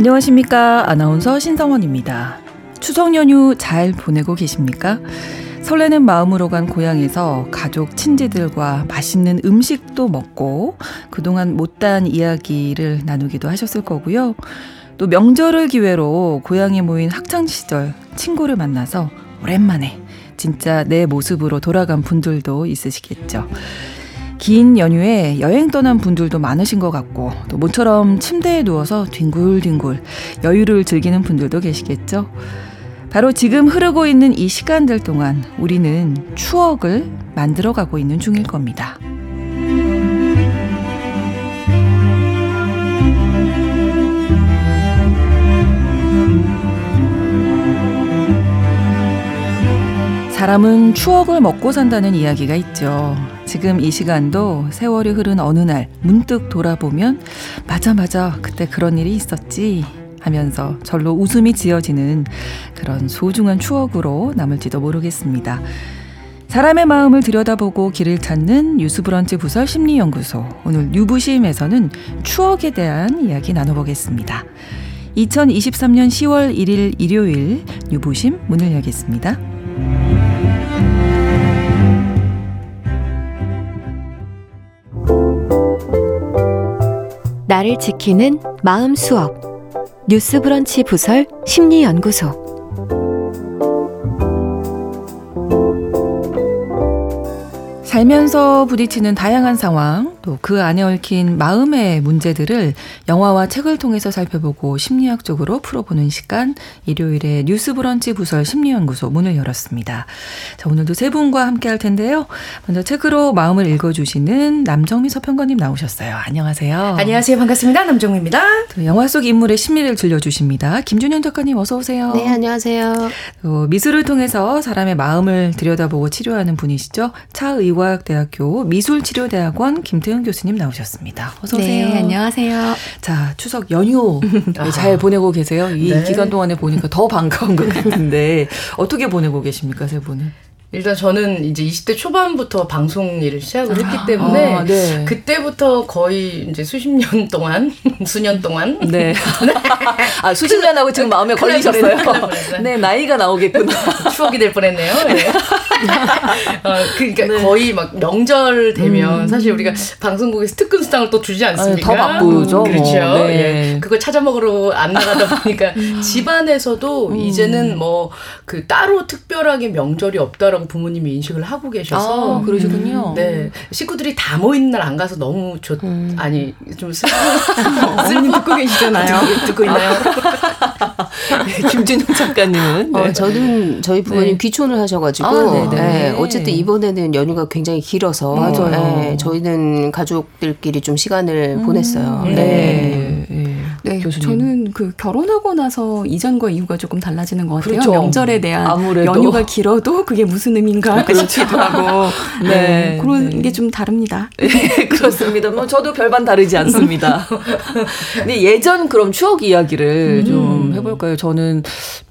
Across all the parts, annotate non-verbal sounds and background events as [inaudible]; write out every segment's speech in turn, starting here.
안녕하십니까. 아나운서 신성원입니다. 추석 연휴 잘 보내고 계십니까? 설레는 마음으로 간 고향에서 가족, 친지들과 맛있는 음식도 먹고 그동안 못다한 이야기를 나누기도 하셨을 거고요. 또 명절을 기회로 고향에 모인 학창시절 친구를 만나서 오랜만에 진짜 내 모습으로 돌아간 분들도 있으시겠죠. 긴 연휴에 여행 떠난 분들도 많으신 것 같고 또 모처럼 침대에 누워서 뒹굴뒹굴 여유를 즐기는 분들도 계시겠죠. 바로 지금 흐르고 있는 이 시간들 동안 우리는 추억을 만들어 가고 있는 중일 겁니다. 사람은 추억을 먹고 산다는 이야기가 있죠. 지금 이 시간도 세월이 흐른 어느 날 문득 돌아보면 맞아 맞아 그때 그런 일이 있었지 하면서 절로 웃음이 지어지는 그런 소중한 추억으로 남을지도 모르겠습니다. 사람의 마음을 들여다보고 길을 찾는 뉴스브런치 부설 심리연구소 오늘 뉴부심에서는 추억에 대한 이야기 나눠보겠습니다. 2023년 10월 1일 일요일 뉴부심 문을 열겠습니다. 나를 지키는 마음 수업. 뉴스 브런치 부설 심리 연구소. 살면서 부딪히는 다양한 상황, 또 그 안에 얽힌 마음의 문제들을 영화와 책을 통해서 살펴보고 심리학적으로 풀어보는 시간, 일요일에 뉴스 브런치 부설 심리연구소 문을 열었습니다. 자, 오늘도 세 분과 함께 할 텐데요. 먼저 책으로 마음을 읽어주시는 남정미 서평가님 나오셨어요. 안녕하세요. 안녕하세요. 반갑습니다. 남정미입니다. 또 영화 속 인물의 심리를 들려주십니다. 김준현 작가님 어서 오세요. 네, 안녕하세요. 또 미술을 통해서 사람의 마음을 들여다보고 치료하는 분이시죠. 차의과학대학교 미술치료대학원 김태 은 교수님 나오셨습니다. 어서 오세요. 네, 안녕하세요. 자, 추석 연휴 [laughs] 잘 보내고 계세요? 이 네. 기간 동안에 보니까 더 [laughs] 반가운 것 같은데 어떻게 보내고 계십니까, 세 분은? 일단 저는 이제 20대 초반부터 방송 일을 시작을 했기 때문에 아, 네. 그때부터 거의 이제 수십 년 동안 [laughs] 수년 동안 네. 아, 수십 년하고 지금 마음에 걸리셨어요. 네, 나이가 나오겠구나. [laughs] 추억이 될 뻔했네요. 네. [laughs] 어, 그러니까 네. 거의 막 명절 되면 사실 우리가 방송국에서 특근 수당을 또 주지 않습니까? 더 바쁘죠, 뭐. 그렇죠. 네. 예. 그걸 찾아 먹으러 안 나가다 보니까 집안에서도 이제는 뭐 그 따로 특별하게 명절이 없다라고 부모님이 인식을 하고 계셔서 아, 그러시군요. 네 식구들이 다 모이는 날 안 가서 너무 좋 아니 좀 슬. [laughs] 어머님 듣고 계시잖아요. 듣고, 있나요? 네, 김준영 작가님은. 어, 네. 저는 저희 부모님 네. 귀촌을 하셔가지고 아, 네네. 네, 어쨌든 이번에는 연휴가 굉장히 길어서 맞아요. 네, 저희는 가족들끼리 좀 시간을 보냈어요. 네. 네. 네. 네, 교수님. 저는 그 결혼하고 나서 이전과 이후가 조금 달라지는 것 같아요. 그렇죠. 명절에 대한 아무래도. 연휴가 길어도 그게 무슨 의미인가 싶기도 하고 [laughs] 네. 네, 그런 네. 게좀 다릅니다. 네, [laughs] 그렇습니다. 뭐 저도 별반 다르지 않습니다. [laughs] 근데 예전 그럼 추억 이야기를 좀 해볼까요? 저는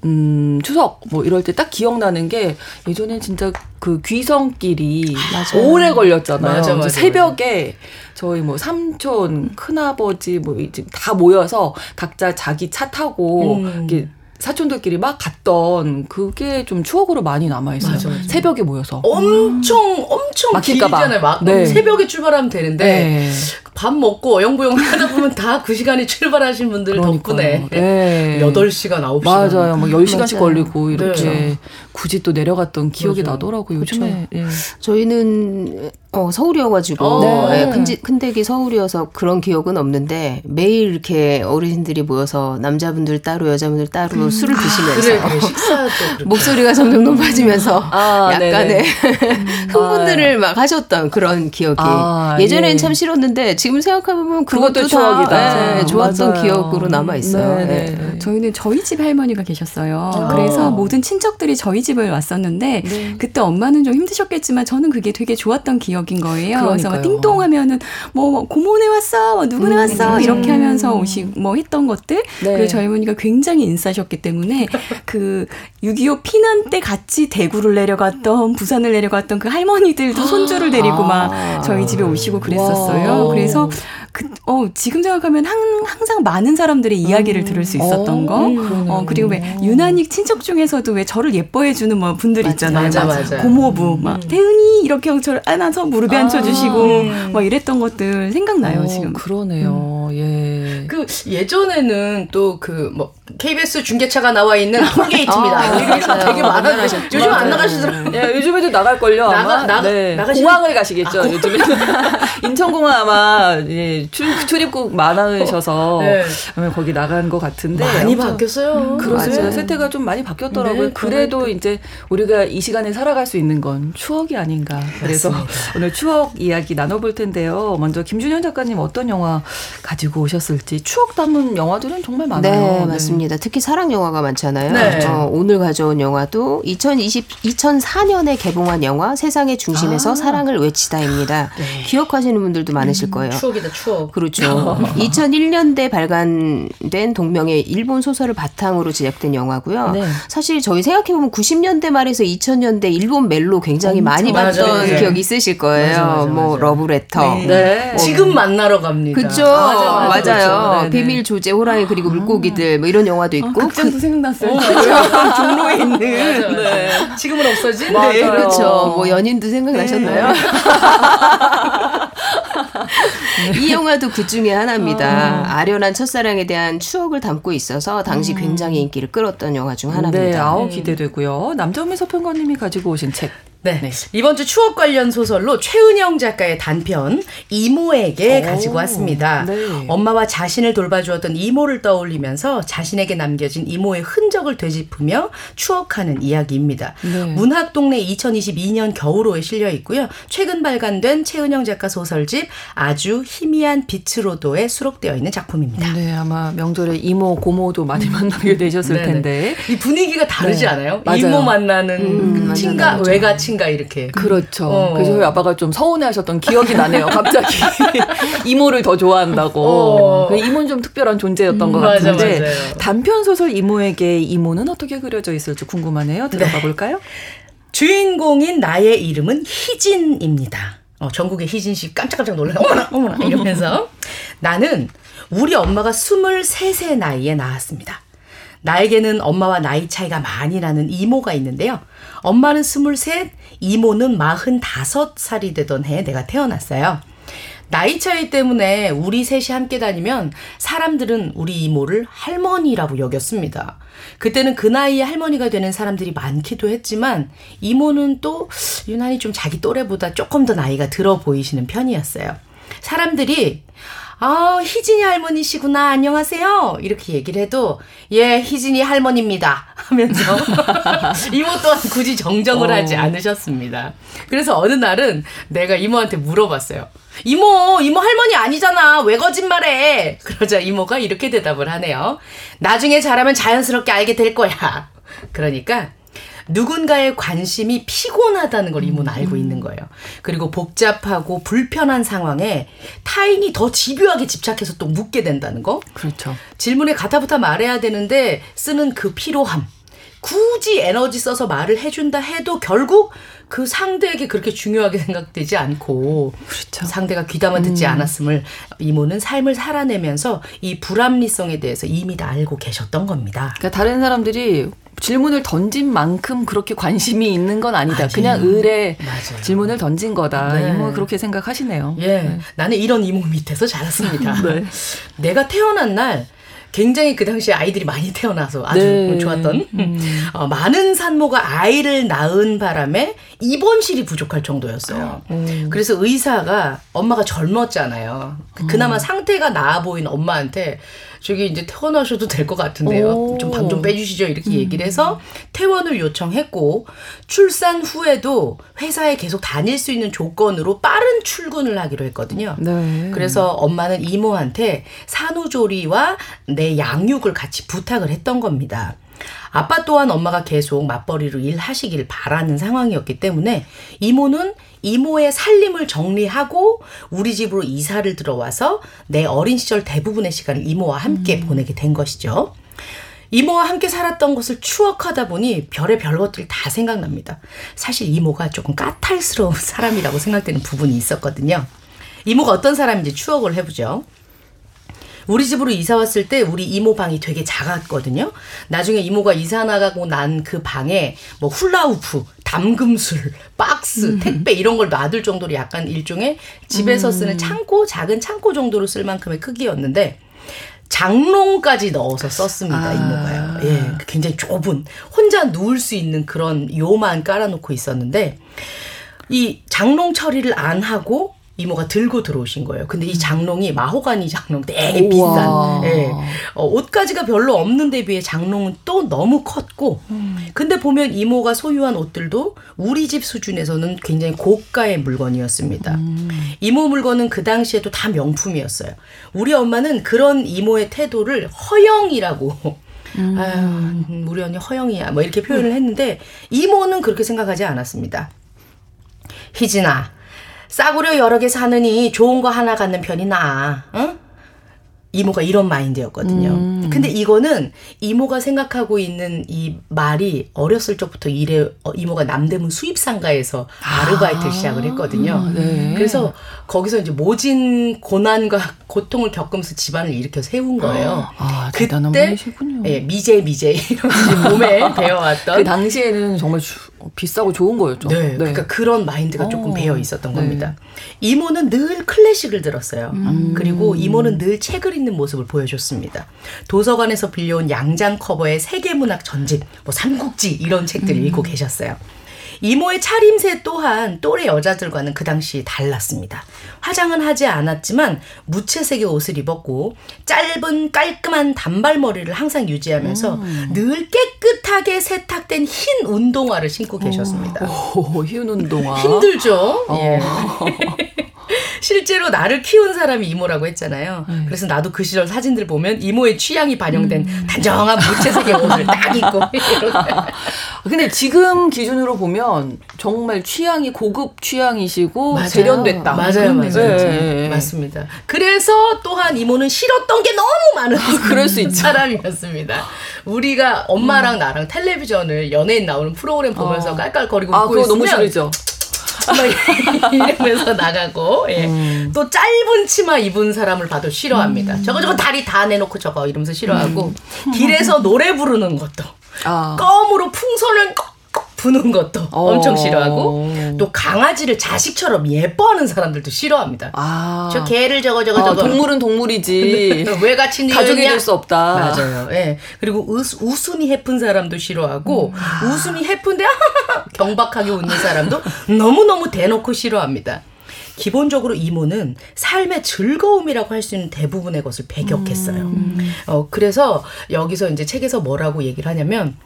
음 추석 뭐 이럴 때 딱 기억나는 게 예전에 진짜 그 귀성길이 오래 걸렸잖아요. 맞아, 맞아, 새벽에 저희 뭐 삼촌, 큰아버지 뭐 이제 다 모여서 각자 자기 차 타고 음. 이렇게 사촌들끼리 막 갔던 그게 좀 추억으로 많이 남아 있어요. 새벽에 모여서. 엄청 엄청. 길잖아요. 막 네. 새벽에 출발하면 되는데 네. 밥 먹고 어영부영 하다 보면 다 그 시간에 출발하신 분들 덕분에 네. 8시간, 9시간. 맞아요. 뭐 10시간씩 맞아요. 걸리고 이렇게 네. 굳이 또 내려갔던 기억이 맞아요. 나더라고요. 요즘에. 예. 저희는 어, 서울이어가지고 어. 네, 큰, 집- 큰 댁이 서울이어서 그런 기억은 없는데 매일 이렇게 어르신들이 모여서 남자분들 따로 여자분들 따로 술을 드시면서 그래, 그래. 식사도 그렇게. 목소리가 점점 높아지면서 아, 약간의. [laughs] 흥분들을 막 하셨던 그런 기억이 아, 예전엔 예. 참 싫었는데 지금 생각해보면 그것도 그것도 추억이다. 다 네, 좋았던 맞아요. 기억으로 남아 있어요. 네, 네. 네. 저희는 저희 집 할머니가 계셨어요. 아. 그래서 모든 친척들이 저희 집을 왔었는데 네. 그때 엄마는 좀 힘드셨겠지만 저는 그게 되게 좋았던 기억인 거예요. 그래서 막 그러니까요. 띵동 하면은 뭐 고모네 왔어, 뭐 누구네 음, 왔어 맞아요. 이렇게 하면서 오시 뭐 했던 것들. 네. 그리고 저희 어머니가 굉장히 인싸셨기 때문에 그 6.25 피난 때 같이 대구를 내려갔던 부산을 내려갔던 그 할머니들도 손주를 데리고 아. 막 저희 집에 오시고 그랬었어요. 와. 그래서 그, 어, 지금 생각하면 항, 항상 많은 사람들의 이야기를 음. 들을 수 있었던 어, 거. 그러네요. 어, 그리고 왜 유난히 친척 중에서도 왜 저를 예뻐해 주는 뭐 분들 맞아, 있잖아요. 맞아, 막 맞아. 고모부, 막 태은이 이렇게 저를 안아서 무릎에 앉혀 주시고 음. 막 이랬던 것들 생각나요, 어, 지금. 그러네요. 예. 그 예전에는 또 그 뭐 KBS 중계차가 나와 있는 톨게이트입니다. 아, 이런 게 맞아요. 되게 나가셨죠. 요즘 안. 나가시더라고요. 예, 요즘에도 나갈 걸요, 아마. 나가- 나가- 네. 나가시는- 공항을 가시겠죠, 요즘에는. [laughs] 인천공항 아마, 예, 출, 출입국 많으셔서, [laughs] 네. 아마 거기 나간 것 같은데. 많이 바뀌었어요. 그렇습니다. 맞아요. 세태가 좀 많이 바뀌었더라고요. 네, 그래도 이제 우리가 이 시간에 살아갈 수 있는 건 추억이 아닌가. 그래서 오늘 추억 이야기 나눠볼 텐데요. 먼저 김준현 작가님 어떤 영화 가지고 오셨을지 추억 담은 영화들은 정말 많아요. 네, 맞습니다. 특히 사랑 영화가 많잖아요. 네. 어, 오늘 가져온 영화도 2020, 2004년에 개봉한 영화 세상의 중심에서 아. 사랑을 외치다입니다. 기억하시는 분들도 많으실 거예요. 추억이다 추억. 그렇죠. [laughs] 2001년대 발간된 동명의 일본 소설을 바탕으로 제작된 영화고요. 네. 사실 저희 생각해 보면 90년대 말에서 2000년대 일본 멜로 굉장히 많이. 봤던 맞아요. 기억이 있으실 거예요. 맞아, 맞아, 뭐 맞아. 러브레터. 네. 네. 지금 만나러 갑니다. 맞아, 맞아, 맞아요. 그렇죠. 네네. 비밀 조제, 호랑이 그리고 물고기들 뭐 이런 영화도 있고. 극장도 생각났어요. [laughs] [laughs] 종로에 있는. 맞아, 맞아. 네. 지금은 없어진. 네, 그렇죠. 뭐 연인도 생각나셨나요? 이 영화도 그 중에 하나입니다. 아련한 첫사랑에 대한 추억을 담고 있어서 당시 굉장히 인기를 끌었던 영화 중 네, 하나입니다. 아우 기대되고요. 남정미 서평가님이 가지고 오신 책. 네. 이번 주 추억 관련 소설로 최은영 작가의 단편 이모에게 오, 가지고 왔습니다. 네. 엄마와 자신을 돌봐주었던 이모를 떠올리면서 자신에게 남겨진 이모의 흔적을 되짚으며 추억하는 이야기입니다. 네. 문학 동네 2022년 겨울호에 실려 있고요. 최근 발간된 최은영 작가 소설집 아주 희미한 빛으로도에 수록되어 있는 작품입니다. 네, 아마 명절에 이모, 고모도 많이 만나게 되셨을 네네. 텐데. 이 분위기가 다르지 네. 않아요? 맞아요. 이모 만나는 음, 맞아, 친가. 외가 친가 이렇게. 그렇죠. 어. 그래서 저희 아빠가 좀 서운해하셨던 기억이 나네요. 갑자기 [laughs] 이모를 더 좋아한다고. 어. 그 이모는 좀 특별한 존재였던 음, 것 맞아, 같은데 맞아요. 단편 소설 이모에게 이모는 어떻게 그려져 있을지 궁금하네요. 들어가 네. 볼까요? 주인공인 나의 이름은 희진입니다. 어, 전국의 희진 씨 깜짝깜짝 놀라요. 어머나, 어머나, 이러면서. 나는 우리 엄마가 23세 나이에 낳았습니다. 나에게는 엄마와 나이 차이가 많이 나는 이모가 있는데요. 엄마는 23, 이모는 45살이 되던 해에 내가 태어났어요. 나이 차이 때문에 우리 셋이 함께 다니면 사람들은 우리 이모를 할머니라고 여겼습니다. 그때는 그 나이에 할머니가 되는 사람들이 많기도 했지만 이모는 또 유난히 좀 자기 또래보다 조금 더 나이가 들어 보이시는 편이었어요. 사람들이 아, 희진이 할머니시구나. 안녕하세요. 이렇게 얘기를 해도, 예, 희진이 할머니입니다. 하면서, [laughs] 이모 또한 굳이 정정을 어. 하지 않으셨습니다. 그래서 어느 날은 내가 이모한테 물어봤어요. 이모, 이모 할머니 아니잖아. 왜 거짓말해? 그러자 이모가 이렇게 대답을 하네요. 나중에 자라면 자연스럽게 알게 될 거야. 그러니까, 누군가의 관심이 피곤하다는 걸 이모는 알고 있는 거예요. 그리고 복잡하고 불편한 상황에 타인이 더 집요하게 집착해서 또 묻게 된다는 거. 그렇죠. 질문에 가타부타 말해야 되는데 쓰는 그 피로함. 굳이 에너지 써서 말을 해준다 해도 결국 그 상대에게 그렇게 중요하게 [laughs] 생각되지 않고 그렇죠. 상대가 귀담아 듣지 않았음을 이모는 삶을 살아내면서 이 불합리성에 대해서 이미 다 알고 계셨던 겁니다. 그러니까 다른 사람들이 질문을 던진 만큼 그렇게 관심이 있는 건 아니다. 그냥 의뢰 맞아요. 질문을 던진 거다. 네. 이모가 그렇게 생각하시네요. 예, 나는 이런 이모 밑에서 자랐습니다. [laughs] 네. [laughs] 내가 태어난 날 굉장히 그 당시에 아이들이 많이 태어나서 아주 네. 좋았던 [laughs] 어, 많은 산모가 아이를 낳은 바람에 입원실이 부족할 정도였어요. 그래서 의사가 엄마가 젊었잖아요. 그- 그나마 상태가 나아 보인 엄마한테 저기 이제 퇴원하셔도 될 것 같은데요. 오. 좀방 좀 빼주시죠. 이렇게 얘기를 해서 퇴원을 요청했고 출산 후에도 회사에 계속 다닐 수 있는 조건으로 빠른 출근을 하기로 했거든요. 네. 그래서 엄마는 이모한테 산후조리와 내 양육을 같이 부탁을 했던 겁니다. 아빠 또한 엄마가 계속 맞벌이로 일하시길 바라는 상황이었기 때문에 이모는 이모의 살림을 정리하고 우리 집으로 이사를 들어와서 내 어린 시절 대부분의 시간을 이모와 함께 보내게 된 것이죠. 이모와 함께 살았던 것을 추억하다 보니 별의 별 것들 다 생각납니다. 사실 이모가 조금 까탈스러운 [laughs] 사람이라고 생각되는 부분이 있었거든요. 이모가 어떤 사람인지 추억을 해보죠. 우리 집으로 이사 왔을 때 우리 이모 방이 되게 작았거든요. 나중에 이모가 이사 나가고 난 그 방에 뭐 훌라후프, 담금술, 박스, 택배 이런 걸 놔둘 정도로 약간 일종의 집에서 쓰는 창고, 작은 창고 정도로 쓸 만큼의 크기였는데 장롱까지 넣어서 썼습니다, 이모가요. 예, 굉장히 좁은 혼자 누울 수 있는 그런 요만 깔아놓고 있었는데 이 장롱 처리를 안 하고 이모가 들고 들어오신 거예요. 근데 이 장롱이 마호가니 장롱 되게 비싼. 예. 어, 옷가지가 별로 없는 데 비해 장롱은 또 너무 컸고. 근데 보면 이모가 소유한 옷들도 우리 집 수준에서는 굉장히 고가의 물건이었습니다. 이모 물건은 그 당시에도 다 명품이었어요. 우리 엄마는 그런 이모의 태도를 허영이라고 아유, 음, 우리 언니 허영이야. 뭐 이렇게 표현을 했는데 이모는 그렇게 생각하지 않았습니다. 희진아, 싸구려 여러 개 사느니 좋은 거 하나 갖는 편이 나아. 응? 이모가 이런 마인드였거든요. 근데 이거는 이모가 생각하고 있는 이 말이 어렸을 적부터 이래 어, 이모가 남대문 수입상가에서 아르바이트를 시작을 했거든요. 네. 그래서 거기서 이제 모진 고난과 [laughs] 고통을 겪으면서 집안을 일으켜 세운 거예요. 아, 그때. 예, 미제 미제 [laughs] 이런 몸에 [laughs] 배워왔던 그 당시에는 정말 주- 비싸고 좋은 거였죠. 네, 그러니까 그런 마인드가 조금 어, 배어 있었던 네. 겁니다. 이모는 늘 클래식을 들었어요. 그리고 이모는 늘 책을 읽는 모습을 보여줬습니다. 도서관에서 빌려온 양장 커버의 세계문학 전집, 뭐 삼국지 이런 책들을 읽고 계셨어요. 이모의 차림새 또한 또래 여자들과는 그 당시 달랐습니다. 화장은 하지 않았지만 무채색의 옷을 입었고 짧은 깔끔한 단발머리를 항상 유지하면서 늘 깨끗하게 세탁된 흰 운동화를 신고 계셨습니다. 오, 희운 운동화. 힘들죠. 어. 예. [laughs] 실제로 나를 키운 사람이 이모라고 했잖아요. 네. 그래서 나도 그 시절 사진들 보면 이모의 취향이 반영된 음. 단정한 무채색의 옷을 딱 [laughs] 입고. 근데 지금 기준으로 보면 정말 취향이 고급 취향이시고 맞아요. 세련됐다. 맞아요, 맞아요. 느낌이지. 네, 맞습니다. 그래서 또한 이모는 싫었던 게 너무 많은 아, 그럴 수 있죠. 사람이었습니다. 우리가 엄마랑 나랑 텔레비전을 연예인 나오는 프로그램 보면서 어. 깔깔거리고 아, 웃고 그거 너무 있으면 싫죠. 막 [laughs] 이러면서 나가고 예. 음. 또 짧은 치마 입은 사람을 봐도 싫어합니다. 저거 저거 다리 다 내놓고 저거 이러면서 싫어하고 길에서 노래 부르는 것도 아. 껌으로 풍선을 꺽꺽 부는 것도 어. 엄청 싫어하고 또 강아지를 자식처럼 예뻐하는 사람들도 싫어합니다. 아. 저 개를 저거 저거 아, 저거 동물은 동물이지. 왜 같이 [laughs] 가족이? 될 수 없다. 맞아요. 예. 그리고 우스, 웃음이 해픈 사람도 싫어하고 음. 웃음이 해픈데 [laughs] 경박하게 웃는 사람도 너무너무 대놓고 싫어합니다. 기본적으로 이모는 삶의 즐거움이라고 할 수 있는 대부분의 것을 배격했어요. 음. 어, 그래서 여기서 이제 책에서 뭐라고 얘기를 하냐면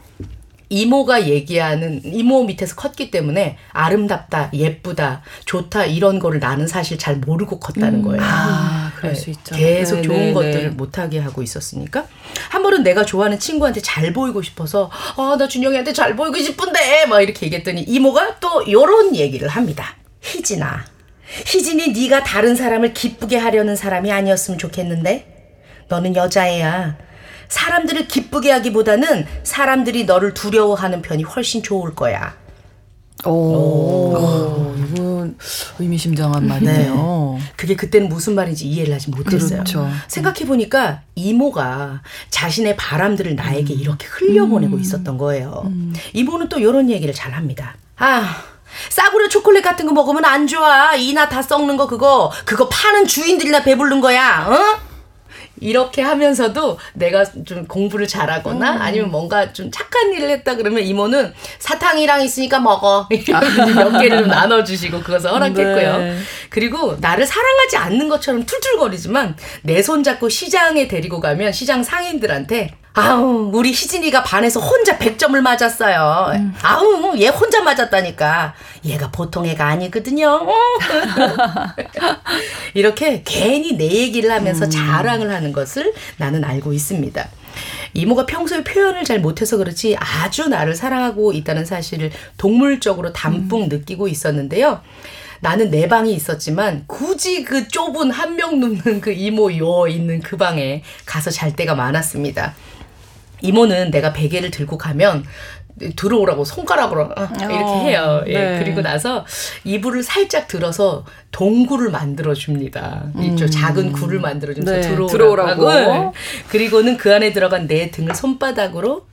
이모가 얘기하는 이모 밑에서 컸기 때문에 아름답다, 예쁘다, 좋다 이런 거를 나는 사실 잘 모르고 컸다는 거예요. 아, 그럴 네, 수 있죠. 계속 네, 좋은 네, 것들을 네. 못하게 하고 있었으니까 한 번은 내가 좋아하는 친구한테 잘 보이고 싶어서 아 나 준영이한테 잘 보이고 싶은데 막 이렇게 얘기했더니 이모가 또 요런 얘기를 합니다. 희진아, 희진이 네가 다른 사람을 기쁘게 하려는 사람이 아니었으면 좋겠는데 너는 여자애야. 사람들을 기쁘게 하기보다는 사람들이 너를 두려워하는 편이 훨씬 좋을 거야. 오, 이건 의미심장한 말이네요. 그게 그때는 무슨 말인지 이해를 하지 못했어요. 그렇죠. 생각해 보니까 이모가 자신의 바람들을 나에게 이렇게 흘려보내고 있었던 거예요. 이모는 또 이런 얘기를 잘 합니다. 아. 싸구려 초콜릿 같은 거 먹으면 안 좋아. 이나 다 썩는 거 그거. 그거 파는 주인들이나 배부른 거야. 어? 이렇게 하면서도 내가 좀 공부를 잘하거나 아니면 뭔가 좀 착한 일을 했다 그러면 이모는 사탕이랑 있으니까 먹어. [laughs] 이러면서 몇 개를 좀 나눠주시고 그것을 허락했고요. 네. 그리고 나를 사랑하지 않는 것처럼 툴툴거리지만 내 손 잡고 시장에 데리고 가면 시장 상인들한테 아우 우리 희진이가 반에서 혼자 100점을 맞았어요. 아우 얘 혼자 맞았다니까. 얘가 보통 애가 아니거든요. [laughs] 이렇게 괜히 내 얘기를 하면서 자랑을 하는 것을 나는 알고 있습니다. 이모가 평소에 표현을 잘 못해서 그렇지 아주 나를 사랑하고 있다는 사실을 동물적으로 담뿍 느끼고 있었는데요. 나는 내 방이 있었지만 굳이 그 좁은 한 명 눕는 그 이모 요 있는 그 방에 가서 잘 때가 많았습니다. 이모는 내가 베개를 들고 가면 들어오라고 손가락으로 어, 이렇게 해요. 예. 네. 그리고 나서 이불을 살짝 들어서 동굴을 만들어 줍니다. 이쪽 작은 굴을 만들어 주면서 네, 들어오라고. 들어오라고. 하고, 그리고는 그 안에 들어간 내 등을 손바닥으로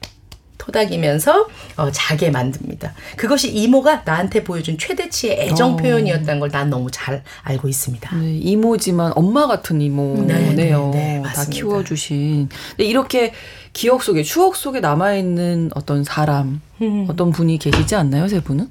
토닥이면서 어, 자게 만듭니다. 그것이 이모가 나한테 보여준 최대치의 애정 어. 표현이었다는 걸 난 너무 잘 알고 있습니다. 네, 이모지만 엄마 같은 이모네요. 네, 네, 네, 다. 키워주신. 이렇게 기억 속에 추억 속에 남아 있는 어떤 사람, 음. 어떤 분이 계시지 않나요, 세 분은?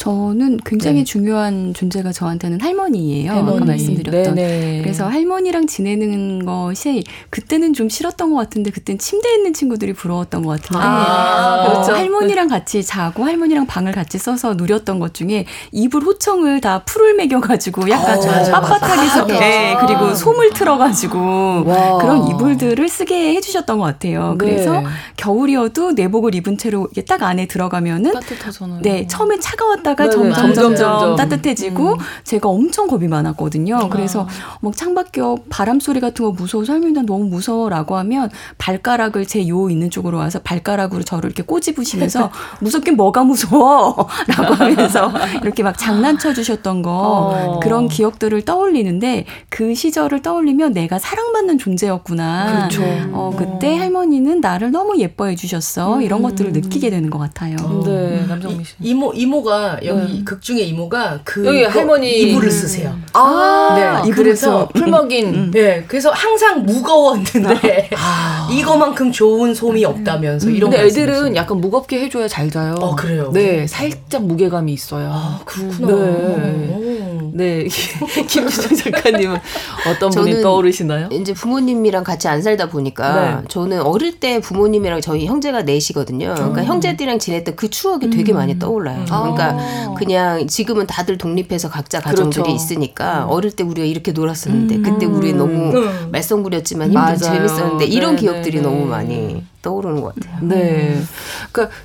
저는 굉장히 네. 중요한 존재가 저한테는 할머니예요. 아까 할머니. 말씀드렸던. 네네. 그래서 할머니랑 지내는 것이 그때는 좀 싫었던 것 같은데 그땐 침대에 있는 친구들이 부러웠던 것 같은데 아, 어, 그렇죠. 할머니랑 같이 자고 할머니랑 방을 같이 써서 누렸던 것 중에 이불 호청을 다 풀을 매겨가지고 약간 어, 빳빳하게 맞아. 네, 그리고 솜을 틀어가지고 와. 그런 이불들을 쓰게 해주셨던 것 같아요. 네. 그래서 겨울이어도 내복을 입은 채로 이게 딱 안에 들어가면은 따뜻하잖아요. 네, 처음엔 차가웠다 가 네네, 점점 점점, 점점 점점. 따뜻해지고 제가 엄청 겁이 많았거든요. 아. 그래서 막 창밖에 바람 소리 같은 거 무서워서 할머니 난 너무 무서워라고 하면 발가락을 제 요 있는 쪽으로 와서 발가락으로 저를 이렇게 꼬집으시면서 [laughs] 무섭긴 뭐가 무서워라고 [laughs] 하면서 이렇게 막 장난쳐 주셨던 거 어. 그런 기억들을 떠올리는데 그 시절을 떠올리면 내가 사랑받는 존재였구나. 그렇죠. 어, 그때 할머니는 나를 너무 예뻐해 주셨어. 이런 것들을 느끼게 되는 것 같아요. 네, 남정미 씨. 이모 이모가 여기 극 중에 이모가 그 여기 할머니. 이불을 음. 쓰세요. 아, 네, 그래서 그래서 풀먹인. 네, 그래서 항상 무거웠는데 [laughs] 이거만큼 좋은 솜이 없다면서 이런 근데 애들은 약간 무겁게 해줘야 잘 자요. 어, 그래요? 네, 살짝 무게감이 있어요. 아, 그렇구나. 네. 오. 네, [laughs] 김주정 작가님은 어떤 분이 떠오르시나요? 이제 부모님이랑 같이 안 살다 보니까 네. 저는 어릴 때 부모님이랑 저희 형제가 넷이거든요. 그러니까 형제들이랑 지냈던 그 추억이 되게 많이 떠올라요. 그러니까 아. 그냥 지금은 다들 독립해서 각자 가정들이 그렇죠. 있으니까 어릴 때 우리가 이렇게 놀았었는데 그때 우리 너무 음. 말썽부렸지만 힘들. 재밌었는데 이런 네, 기억들이 네, 너무 네. 많이 떠오르는 것 같아요. 네. 그러니까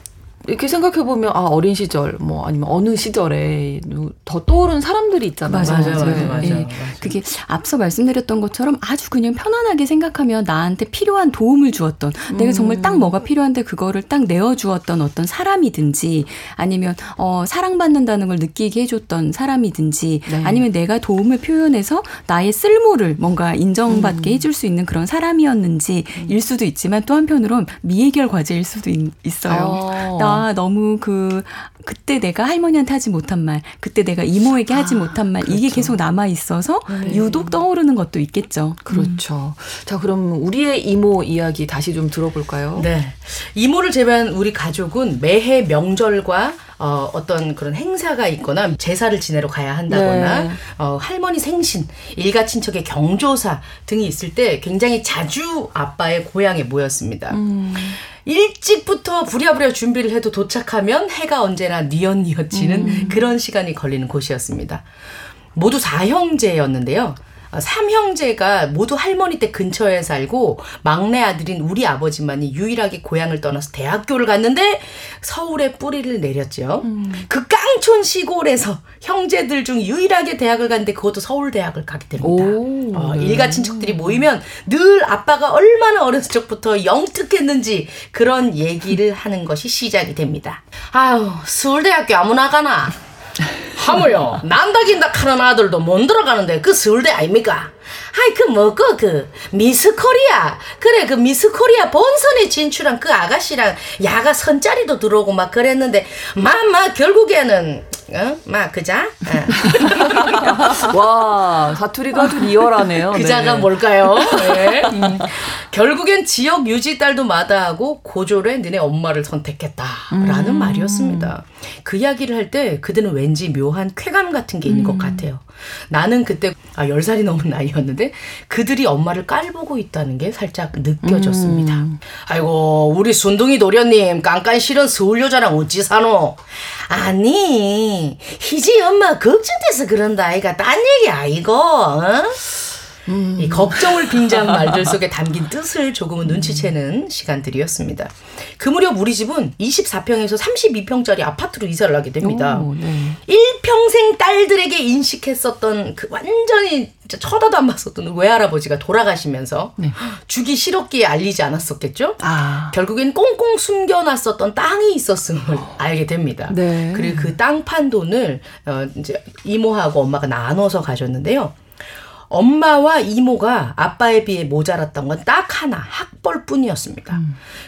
이렇게 생각해 보면 아 어린 시절 뭐 아니면 어느 시절에 더 떠오르는 사람들이 있잖아요. 맞아요, 맞아요, 네. 맞아요. 예, 맞아요. 그게 앞서 말씀드렸던 것처럼 아주 그냥 편안하게 생각하면 나한테 필요한 도움을 주었던 내가 정말 딱 뭐가 필요한데 그거를 딱 내어 주었던 어떤 사람이든지 아니면 어, 사랑받는다는 걸 느끼게 해줬던 사람이든지 네. 아니면 내가 도움을 표현해서 나의 쓸모를 뭔가 인정받게 해줄 수 있는 그런 사람이었는지 일 수도 있지만 또 한편으론 미해결 과제일 수도 있, 있어요. 아. 나 너무 그 그때 내가 할머니한테 하지 못한 말, 그때 내가 이모에게 하지 못한 말 이게 계속 남아 있어서 유독 떠오르는 것도 있겠죠. 그렇죠. 자, 그럼 우리의 이모 이야기 다시 좀 들어볼까요? 네. 이모를 제외한 우리 가족은 매해 명절과 어, 어떤 그런 행사가 있거나 제사를 지내러 가야 한다거나 네. 어, 할머니 생신, 일가 친척의 경조사 등이 있을 때 굉장히 자주 아빠의 고향에 모였습니다. 일찍부터 부랴부랴 준비를 해도 도착하면 해가 언제나 뉘엿뉘엿지는 그런 시간이 걸리는 곳이었습니다. 모두 4형제였는데요. 어, 삼형제가 모두 할머니 댁 근처에 살고 막내 아들인 우리 아버지만이 유일하게 고향을 떠나서 대학교를 갔는데 서울에 뿌리를 내렸죠. 그 깡촌 시골에서 형제들 중 유일하게 대학을 갔는데 그것도 서울 대학을 가게 됩니다. 오. 어, 일가 친척들이 모이면 늘 아빠가 얼마나 어렸을 적부터 영특했는지 그런 얘기를 하는 것이 시작이 됩니다. 아유, 서울대학교 아무나 가나? 하모요. 난다긴다 하는 아들도 못 들어가는데 그 서울대 아닙니까? 아이 그 뭐고 그 미스 코리아 그래 그 미스 코리아 본선에 진출한 그 아가씨랑 야가 선자리도 들어오고 막 그랬는데 마마 결국에는 어마 그자 어. [laughs] 와, 사투리가 아주 리얼하네요. [laughs] 그자가 네. 뭘까요? [laughs] 네. 음. 결국엔 지역 유지 딸도 마다하고 고졸에 너네 엄마를 선택했다라는 음. 말이었습니다. 그 이야기를 할 때 그들은 왠지 묘한 쾌감 같은 게 있는 음. 것 같아요. 나는 그때 아 10살이 넘은 나이 였는데 그들이 엄마를 깔보고 있다는 게 살짝 느껴졌습니다. 음. 아이고 우리 순둥이 도련님 깐깐 싫은 서울 여자랑 어찌 사노? 아니 희지 엄마 걱정돼서 그런다 아이가 딴 얘기 아이고 어? 이 걱정을 빙자한 말들 속에 담긴 뜻을 조금은 눈치채는 시간들이었습니다. 그 무렵 우리 집은 24평에서 32평짜리 아파트로 이사를 하게 됩니다. 오, 네. 일평생 딸들에게 인식했었던 그 완전히 쳐다도 안 봤었던 외할아버지가 돌아가시면서 네. 죽이 싫었기에 알리지 않았었겠죠? 아. 결국엔 꽁꽁 숨겨놨었던 땅이 있었음을 알게 됩니다. 네. 그리고 그 땅판 돈을 어 이제 이모하고 엄마가 나눠서 가졌는데요. 엄마와 이모가 아빠에 비해 모자랐던 건 딱 하나 학벌 뿐이었습니다.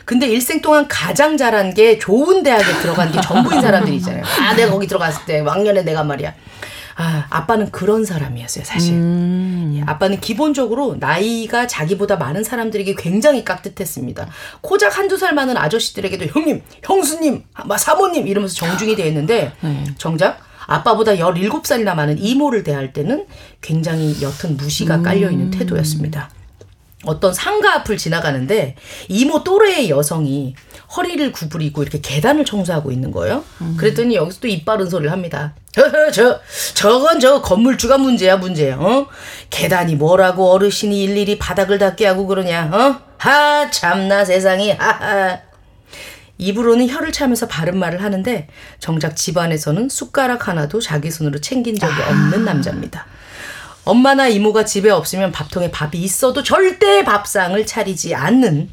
근데 일생 동안 가장 잘한 게 좋은 대학에 들어간 게 전부인 사람들이잖아요. [laughs] 아 내가 거기 들어갔을 때 왕년에 내가 말이야. 아 아빠는 그런 사람이었어요 사실. 예, 아빠는 기본적으로 나이가 자기보다 많은 사람들에게 굉장히 깍듯했습니다. 고작 한두 살 많은 아저씨들에게도 형님, 형수님, 막 사모님 이러면서 정중히 대했는데 정작 아빠보다 17살이나 많은 이모를 대할 때는 굉장히 옅은 무시가 깔려있는 태도였습니다. 어떤 상가 앞을 지나가는데 이모 또래의 여성이 허리를 구부리고 이렇게 계단을 청소하고 있는 거예요. 그랬더니 여기서 또입 바른 소리를 합니다. [laughs] 저, 저건 저 건물주가 문제야, 문제. 어? 계단이 뭐라고 어르신이 일일이 바닥을 닦게 하고 그러냐, 어? 하, 참나 세상이, 하하. 입으로는 혀를 차면서 바른 말을 하는데 정작 집안에서는 숟가락 하나도 자기 손으로 챙긴 적이 없는 남자입니다. 엄마나 이모가 집에 없으면 밥통에 밥이 있어도 절대 밥상을 차리지 않는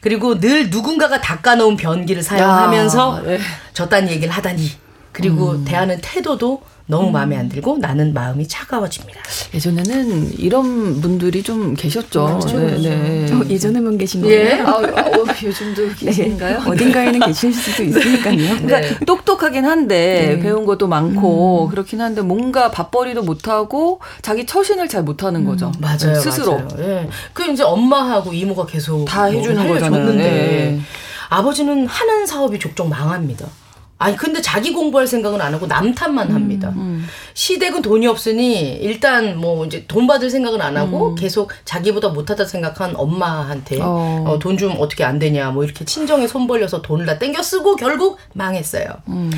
그리고 늘 누군가가 닦아놓은 변기를 사용하면서 아, 네. 저딴 얘기를 하다니 그리고 대하는 태도도 너무 마음에 안 들고 나는 마음이 차가워집니다. 예전에는 이런 분들이 좀 계셨죠. 네, 네. 어, 예전에만 계신 예. 거예요? 아, 어, 요즘도 [laughs] 계신가요? 어딘가에는 계실 수도 있으니까요. [laughs] 그러니까 네. 똑똑하긴 한데 네. 배운 것도 많고 그렇긴 한데 뭔가 밥벌이도 못하고 자기 처신을 잘 못하는 거죠. 맞아요, 스스로. 맞아요. 예. 그 이제 엄마하고 이모가 계속 다뭐 해주는 살려줬는데 거잖아요. 네. 아버지는 하는 사업이 족족 망합니다. 아니 근데 자기 공부할 생각은 안 하고 남 탓만 음, 합니다. 시댁은 돈이 없으니 일단 뭐 이제 돈 받을 생각은 안 하고 계속 자기보다 못하다 생각한 엄마한테 음. 어. 어, 돈 좀 어떻게 안 되냐 뭐 이렇게 친정에 손 벌려서 돈을 다 땡겨 쓰고 결국 망했어요. 음.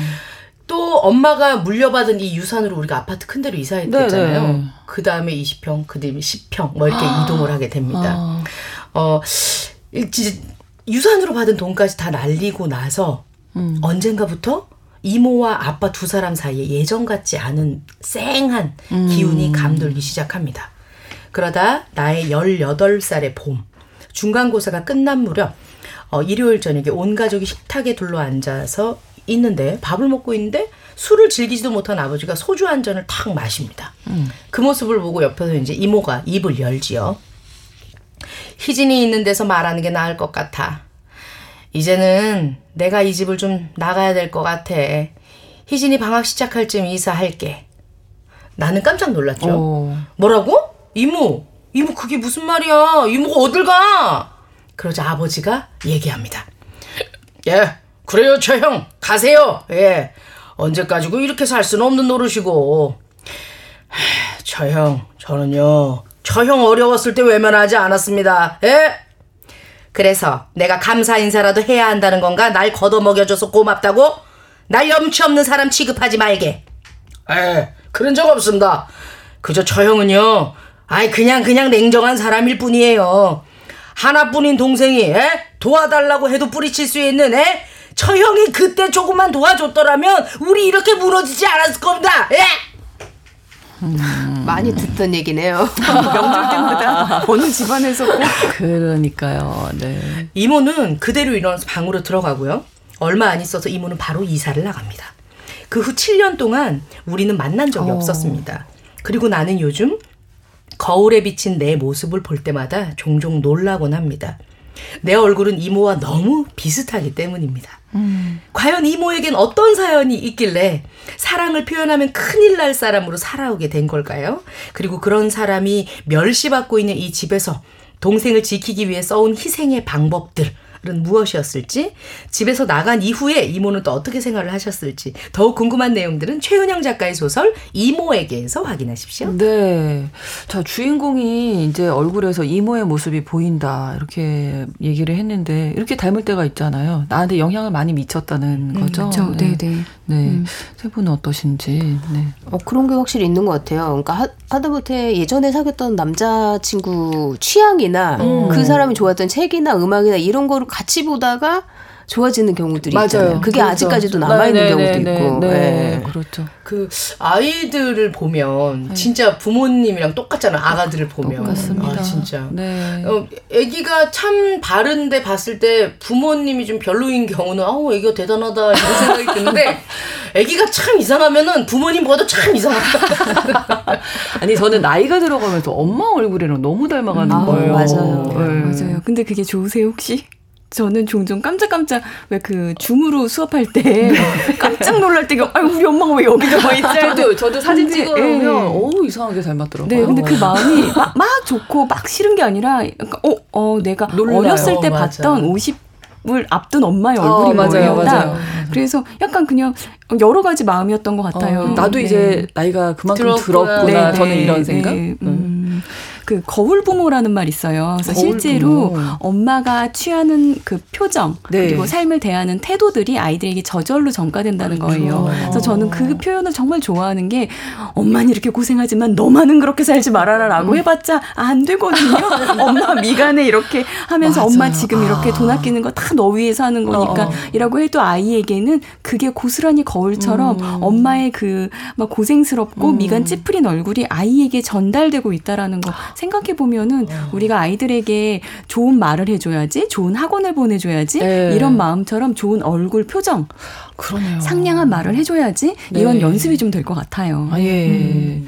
또 엄마가 물려받은 이 유산으로 우리가 아파트 큰 데로 이사했잖아요. 그 다음에 20평, 그 다음에 10평 뭐 이렇게 이동을 하게 됩니다. 아. 어, 이- 진짜 유산으로 받은 돈까지 다 날리고 나서 음. 언젠가부터 이모와 아빠 두 사람 사이에 예전 같지 않은 쌩한 음. 기운이 감돌기 시작합니다. 그러다 나의 18살의 봄, 중간고사가 끝난 무렵, 어, 일요일 저녁에 온 가족이 식탁에 둘러 앉아서 있는데, 밥을 먹고 있는데, 술을 즐기지도 못한 아버지가 소주 한 잔을 탁 마십니다. 그 모습을 보고 옆에서 이제 이모가 입을 열지요. 희진이 있는 데서 말하는 게 나을 것 같아. 이제는 내가 이 집을 좀 나가야 될 것 같아. 희진이 방학 시작할 쯤 이사할게. 나는 깜짝 놀랐죠. 어. 뭐라고? 이모, 이모 그게 무슨 말이야? 이모가 어딜 가? 그러자 아버지가 얘기합니다. 예, 그래요, 저 형. 가세요. 예. 언제까지고 이렇게 살 수는 없는 노릇이고. 저 형, 저는요, 저 형 어려웠을 때 외면하지 않았습니다. 예? 그래서 내가 감사 인사라도 해야 한다는 건가? 날 걷어먹여줘서 고맙다고? 날 염치 없는 사람 취급하지 말게. 에, 그런 적 없습니다. 그저 저 형은요, 아이 그냥 그냥 냉정한 사람일 뿐이에요. 하나뿐인 동생이 에? 도와달라고 해도 뿌리칠 수 있는 에? 저 형이 그때 조금만 도와줬더라면 우리 이렇게 무너지지 않았을 겁니다. 예? 많이 듣던 얘기네요. [laughs] 명절 때마다 어느 집안에서 꼭 그러니까요. 네. 이모는 그대로 일어나서 방으로 들어가고요. 얼마 안 있어서 이모는 바로 이사를 나갑니다. 그 후 7년 동안 우리는 만난 적이 어. 없었습니다. 그리고 나는 요즘 거울에 비친 내 모습을 볼 때마다 종종 놀라곤 합니다. 내 얼굴은 이모와 너무 비슷하기 때문입니다. 과연 이모에겐 어떤 사연이 있길래 사랑을 표현하면 큰일 날 사람으로 살아오게 된 걸까요? 그리고 그런 사람이 멸시받고 있는 이 집에서 동생을 지키기 위해 써온 희생의 방법들 을 무엇이었을지, 집에서 나간 이후에 이모는 또 어떻게 생활을 하셨을지 더욱 궁금한 내용들은 최은영 작가의 소설 이모에게서 확인하십시오. 네. 자, 주인공이 이제 얼굴에서 이모의 모습이 보인다. 이렇게 얘기를 했는데, 이렇게 닮을 때가 있잖아요. 나한테 영향을 많이 미쳤다는 거죠. 그렇죠. 네, 네. 네. 음. 세 분은 어떠신지. 네. 어, 그런 게 확실히 있는 것 같아요. 그러니까 하, 하다못해 예전에 사귀었던 남자친구 취향이나 음. 그 사람이 좋아했던 책이나 음악이나 이런 거를 같이 보다가 좋아지는 경우들이 맞아요. 있잖아요. 그게 그렇죠. 아직까지도 남아 있는 네, 경우도 네, 네, 있고. 네, 예. 그렇죠. 그 아이들을 보면 진짜 부모님이랑 똑같잖아. 아가들을 보면. 똑같습니다. 아, 진짜. 네. 어, 아기가 참 바른데 봤을 때 부모님이 좀 별로인 경우는 아우 애기가 대단하다 이런 [laughs] 생각이 드는데 아기가 참 이상하면은 부모님보다도 참 이상하다. [laughs] 아니 저는 나이가 들어가면서 엄마 얼굴이랑 너무 닮아가는 아, 거예요. 맞아요. 네. 맞아요. 근데 그게 좋으세요, 혹시? 저는 종종 깜짝깜짝 왜 그 줌으로 수업할 때 [laughs] 깜짝 놀랄 때가 아유 우리 엄마가 왜 여기 들어와 있지? 저도 저도 사진 찍어오면 예. 어우 이상하게 닮았더라고요. 네, 근데 그 마음이 막, 막 좋고 막 싫은 게 아니라 약간 어, 어 내가 놀라요. 어렸을 때 어, 맞아. 봤던 50을 앞둔 엄마의 어, 얼굴인 맞아요, 거예요. 딱. 맞아요. 그래서 약간 그냥 여러 가지 마음이었던 것 같아요. 어, 나도 네. 이제 나이가 그만큼 들었구나. 들었구나. 네, 저는 네, 이런 네, 생각. 음. 그 거울 부모라는 말 있어요. 그래서 실제로 부모. 엄마가 취하는 그 표정 네. 그리고 삶을 대하는 태도들이 아이들에게 저절로 전가된다는 거예요. 그래서 저는 그 표현을 정말 좋아하는 게 엄마는 이렇게 고생하지만 너만은 그렇게 살지 말아라라고 음. 해봤자 안 되거든요. [laughs] 엄마 미간에 이렇게 하면서 맞아요. 엄마 지금 이렇게 돈 아끼는 거 다 너 위해서 하는 거니까 어. 이라고 해도 아이에게는 그게 고스란히 거울처럼 음. 엄마의 그 막 고생스럽고 미간 찌푸린 얼굴이 아이에게 전달되고 있다라는 거 생각해 보면은 어. 우리가 아이들에게 좋은 말을 해줘야지, 좋은 학원을 보내줘야지 네. 이런 마음처럼 좋은 얼굴 표정, 그러네요. 상냥한 말을 해줘야지 네. 이런 연습이 좀 될 것 같아요. 아, 예.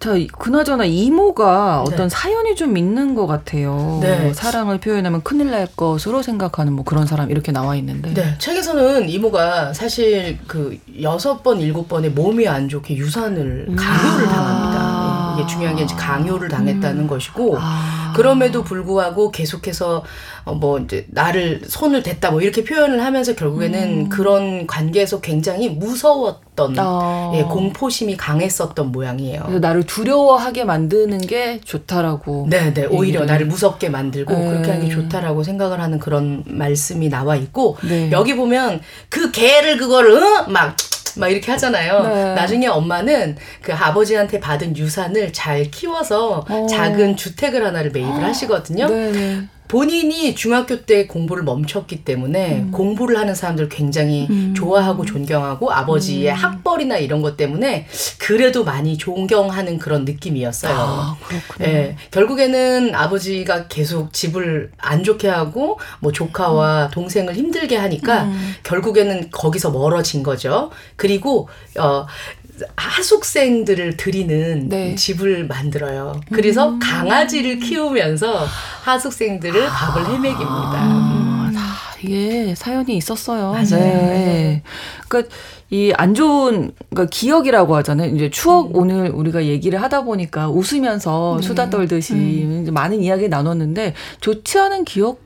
자, 이- 그나저나 이모가 네. 어떤 사연이 좀 있는 것 같아요. 네. 사랑을 표현하면 큰일 날 것으로 생각하는 뭐 그런 사람 이렇게 나와 있는데. 네, 책에서는 이모가 사실 그 여섯 번, 일곱 번에 몸이 안 좋게 유산을 강요를 아. 당합니다. 이게 중요한 게 이제 강요를 당했다는 것이고 아. 그럼에도 불구하고 계속해서 어, 뭐 이제 나를 손을 댔다 뭐 이렇게 표현을 하면서 결국에는 그런 관계에서 굉장히 무서웠던 아. 예, 공포심이 강했었던 모양이에요. 그래서 나를 두려워하게 만드는 게 좋다라고. 네, 네. 오히려 얘기를. 나를 무섭게 만들고 네. 그렇게 하는 게 좋다라고 생각을 하는 그런 말씀이 나와 있고 네. 여기 보면 그 개를 그거를 응? 막 막 이렇게 하잖아요. 네. 나중에 엄마는 그 아버지한테 받은 유산을 잘 키워서 어. 작은 주택을 하나를 매입을 하시거든요. 네네. 본인이 중학교 때 공부를 멈췄기 때문에 음. 공부를 하는 사람들 굉장히 좋아하고 존경하고 아버지의 음. 학벌이나 이런 것 때문에 그래도 많이 존경하는 그런 느낌이었어요. 아, 그렇군요. 예, 결국에는 아버지가 계속 집을 안 좋게 하고 뭐 조카와 동생을 힘들게 하니까 음. 결국에는 거기서 멀어진 거죠. 그리고 어 하숙생들을 들이는 네. 음. 집을 만들어요. 그래서 강아지를 키우면서 하숙생들을 밥을 헤매깁니다. 아, 다 이게 사연이 있었어요. 맞아요. 네. 그러니까 이 안 좋은 그러니까 기억이라고 하잖아요. 이제 추억 음. 오늘 우리가 얘기를 하다 보니까 웃으면서 수다 떨듯이 음. 많은 이야기 나눴는데 좋지 않은 기억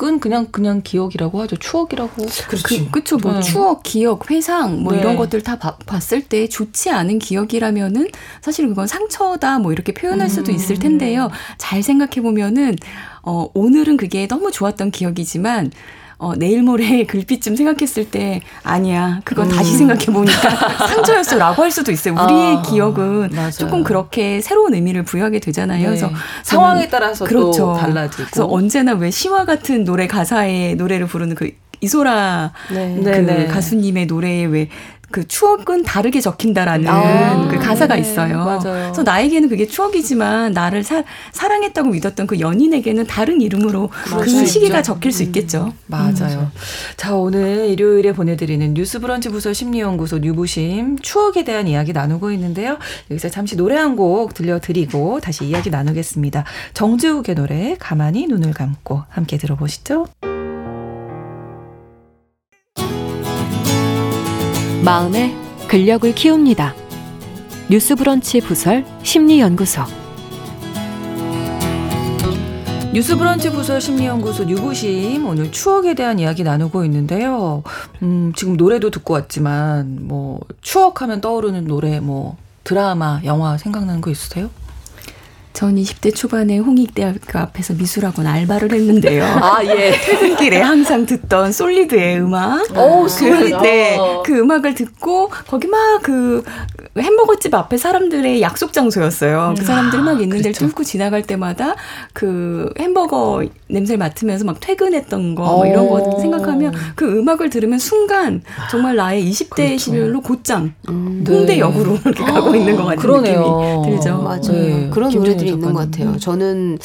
은 그냥 그냥 기억이라고 하죠. 추억이라고. 그렇지. 그, 그쵸, 뭐, 네. 추억, 기억, 회상, 뭐, 네. 이런 것들 다 봐- 봤을 때 좋지 않은 기억이라면은 사실 그건 상처다, 뭐, 이렇게 표현할 수도 있을 텐데요. 잘 생각해 보면은, 어, 오늘은 그게 너무 좋았던 기억이지만, 어, 내일 모레 [laughs] 글빛쯤 생각했을 때, 아니야. 그건 다시 생각해 보니까 [laughs] 상처였어. 라고 할 수도 있어요. 우리의 아, 기억은 맞아요. 조금 그렇게 새로운 의미를 부여하게 되잖아요. 네. 그래서 상황에 따라서 그렇죠. 또 달라지고. 그래서 언제나 왜 시와 같은 노래 가사의 노래를 부르는 그 이소라 네. 그 네, 네. 가수님의 노래에 왜 그 추억은 다르게 적힌다라는 아, 그 가사가 네, 있어요. 맞아요. 그래서 나에게는 그게 추억이지만 나를 사, 사랑했다고 믿었던 그 연인에게는 다른 이름으로 그수 시기가 있죠. 적힐 수 있겠죠. 맞아요. 자, 오늘 일요일에 보내드리는 뉴스 브런치 부서 심리연구소 뉴부심 추억에 대한 이야기 나누고 있는데요. 여기서 잠시 노래 한 곡 들려드리고 다시 이야기 나누겠습니다. 정지욱의 노래 가만히 눈을 감고 함께 들어보시죠. 마음의 근력을 키웁니다. 뉴스브런치 부설 심리연구소 뉴스브런치 부설 심리연구소 유부심 오늘 추억에 대한 이야기 나누고 있는데요. 음, 지금 노래도 듣고 왔지만 뭐 추억하면 떠오르는 노래 뭐 드라마, 영화 생각나는 거 있으세요? 전 20대 초반에 홍익대학교 앞에서 미술학원 알바를 했는데요. [laughs] 아, 예. 퇴근길에 항상 듣던 솔리드의 음악. 오, 그, 솔리드. 네, 어. 그 음악을 듣고 거기 막 그 햄버거집 앞에 사람들의 약속 장소였어요. 그 사람들이 막 있는 데를 그렇죠. 뚫고 지나갈 때마다 그 햄버거 냄새를 맡으면서 막 퇴근했던 거뭐 어. 이런 거 생각하면 그 음악을 들으면 순간 정말 나의 20대 그렇죠. 시절로 곧장 음, 네. 홍대역으로 [laughs] 이렇게 가고 있는 것 같은 그러네요. 느낌이 들죠. 맞아요. 네, 그런 노래들이 있는 것. 같아요. 저는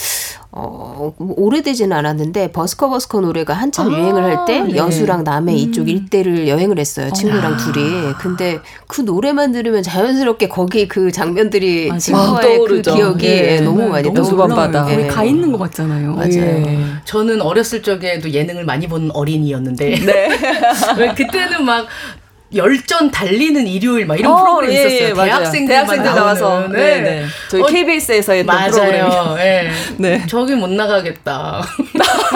어, 뭐 오래되지는 않았는데 버스커 버스커 노래가 한참 아, 유행을 할때 네. 여수랑 남해 이쪽 일대를 여행을 했어요. 친구랑 둘이. 근데 그 노래만 들으면 자연스럽게 거기 그 장면들이 맞아요. 친구와의 아, 그 떠오르죠. 기억이 예, 너무 많이 떠올라요. 거기 예. 가 있는 것 같잖아요. 맞아요. 예. 저는 어렸을 적에도 예능을 많이 본 어린이였는데 네. [laughs] 왜 그때는 막 열전 달리는 일요일 막 이런 어, 프로그램이 예, 있었어요. 예, 맞아요. 대학생들만 대학생들 나와서 나오는. 네, 네. 저희 어, KBS에서 했던 프로그램이 맞아요. 예. [laughs] 네. 저기 못 나가겠다.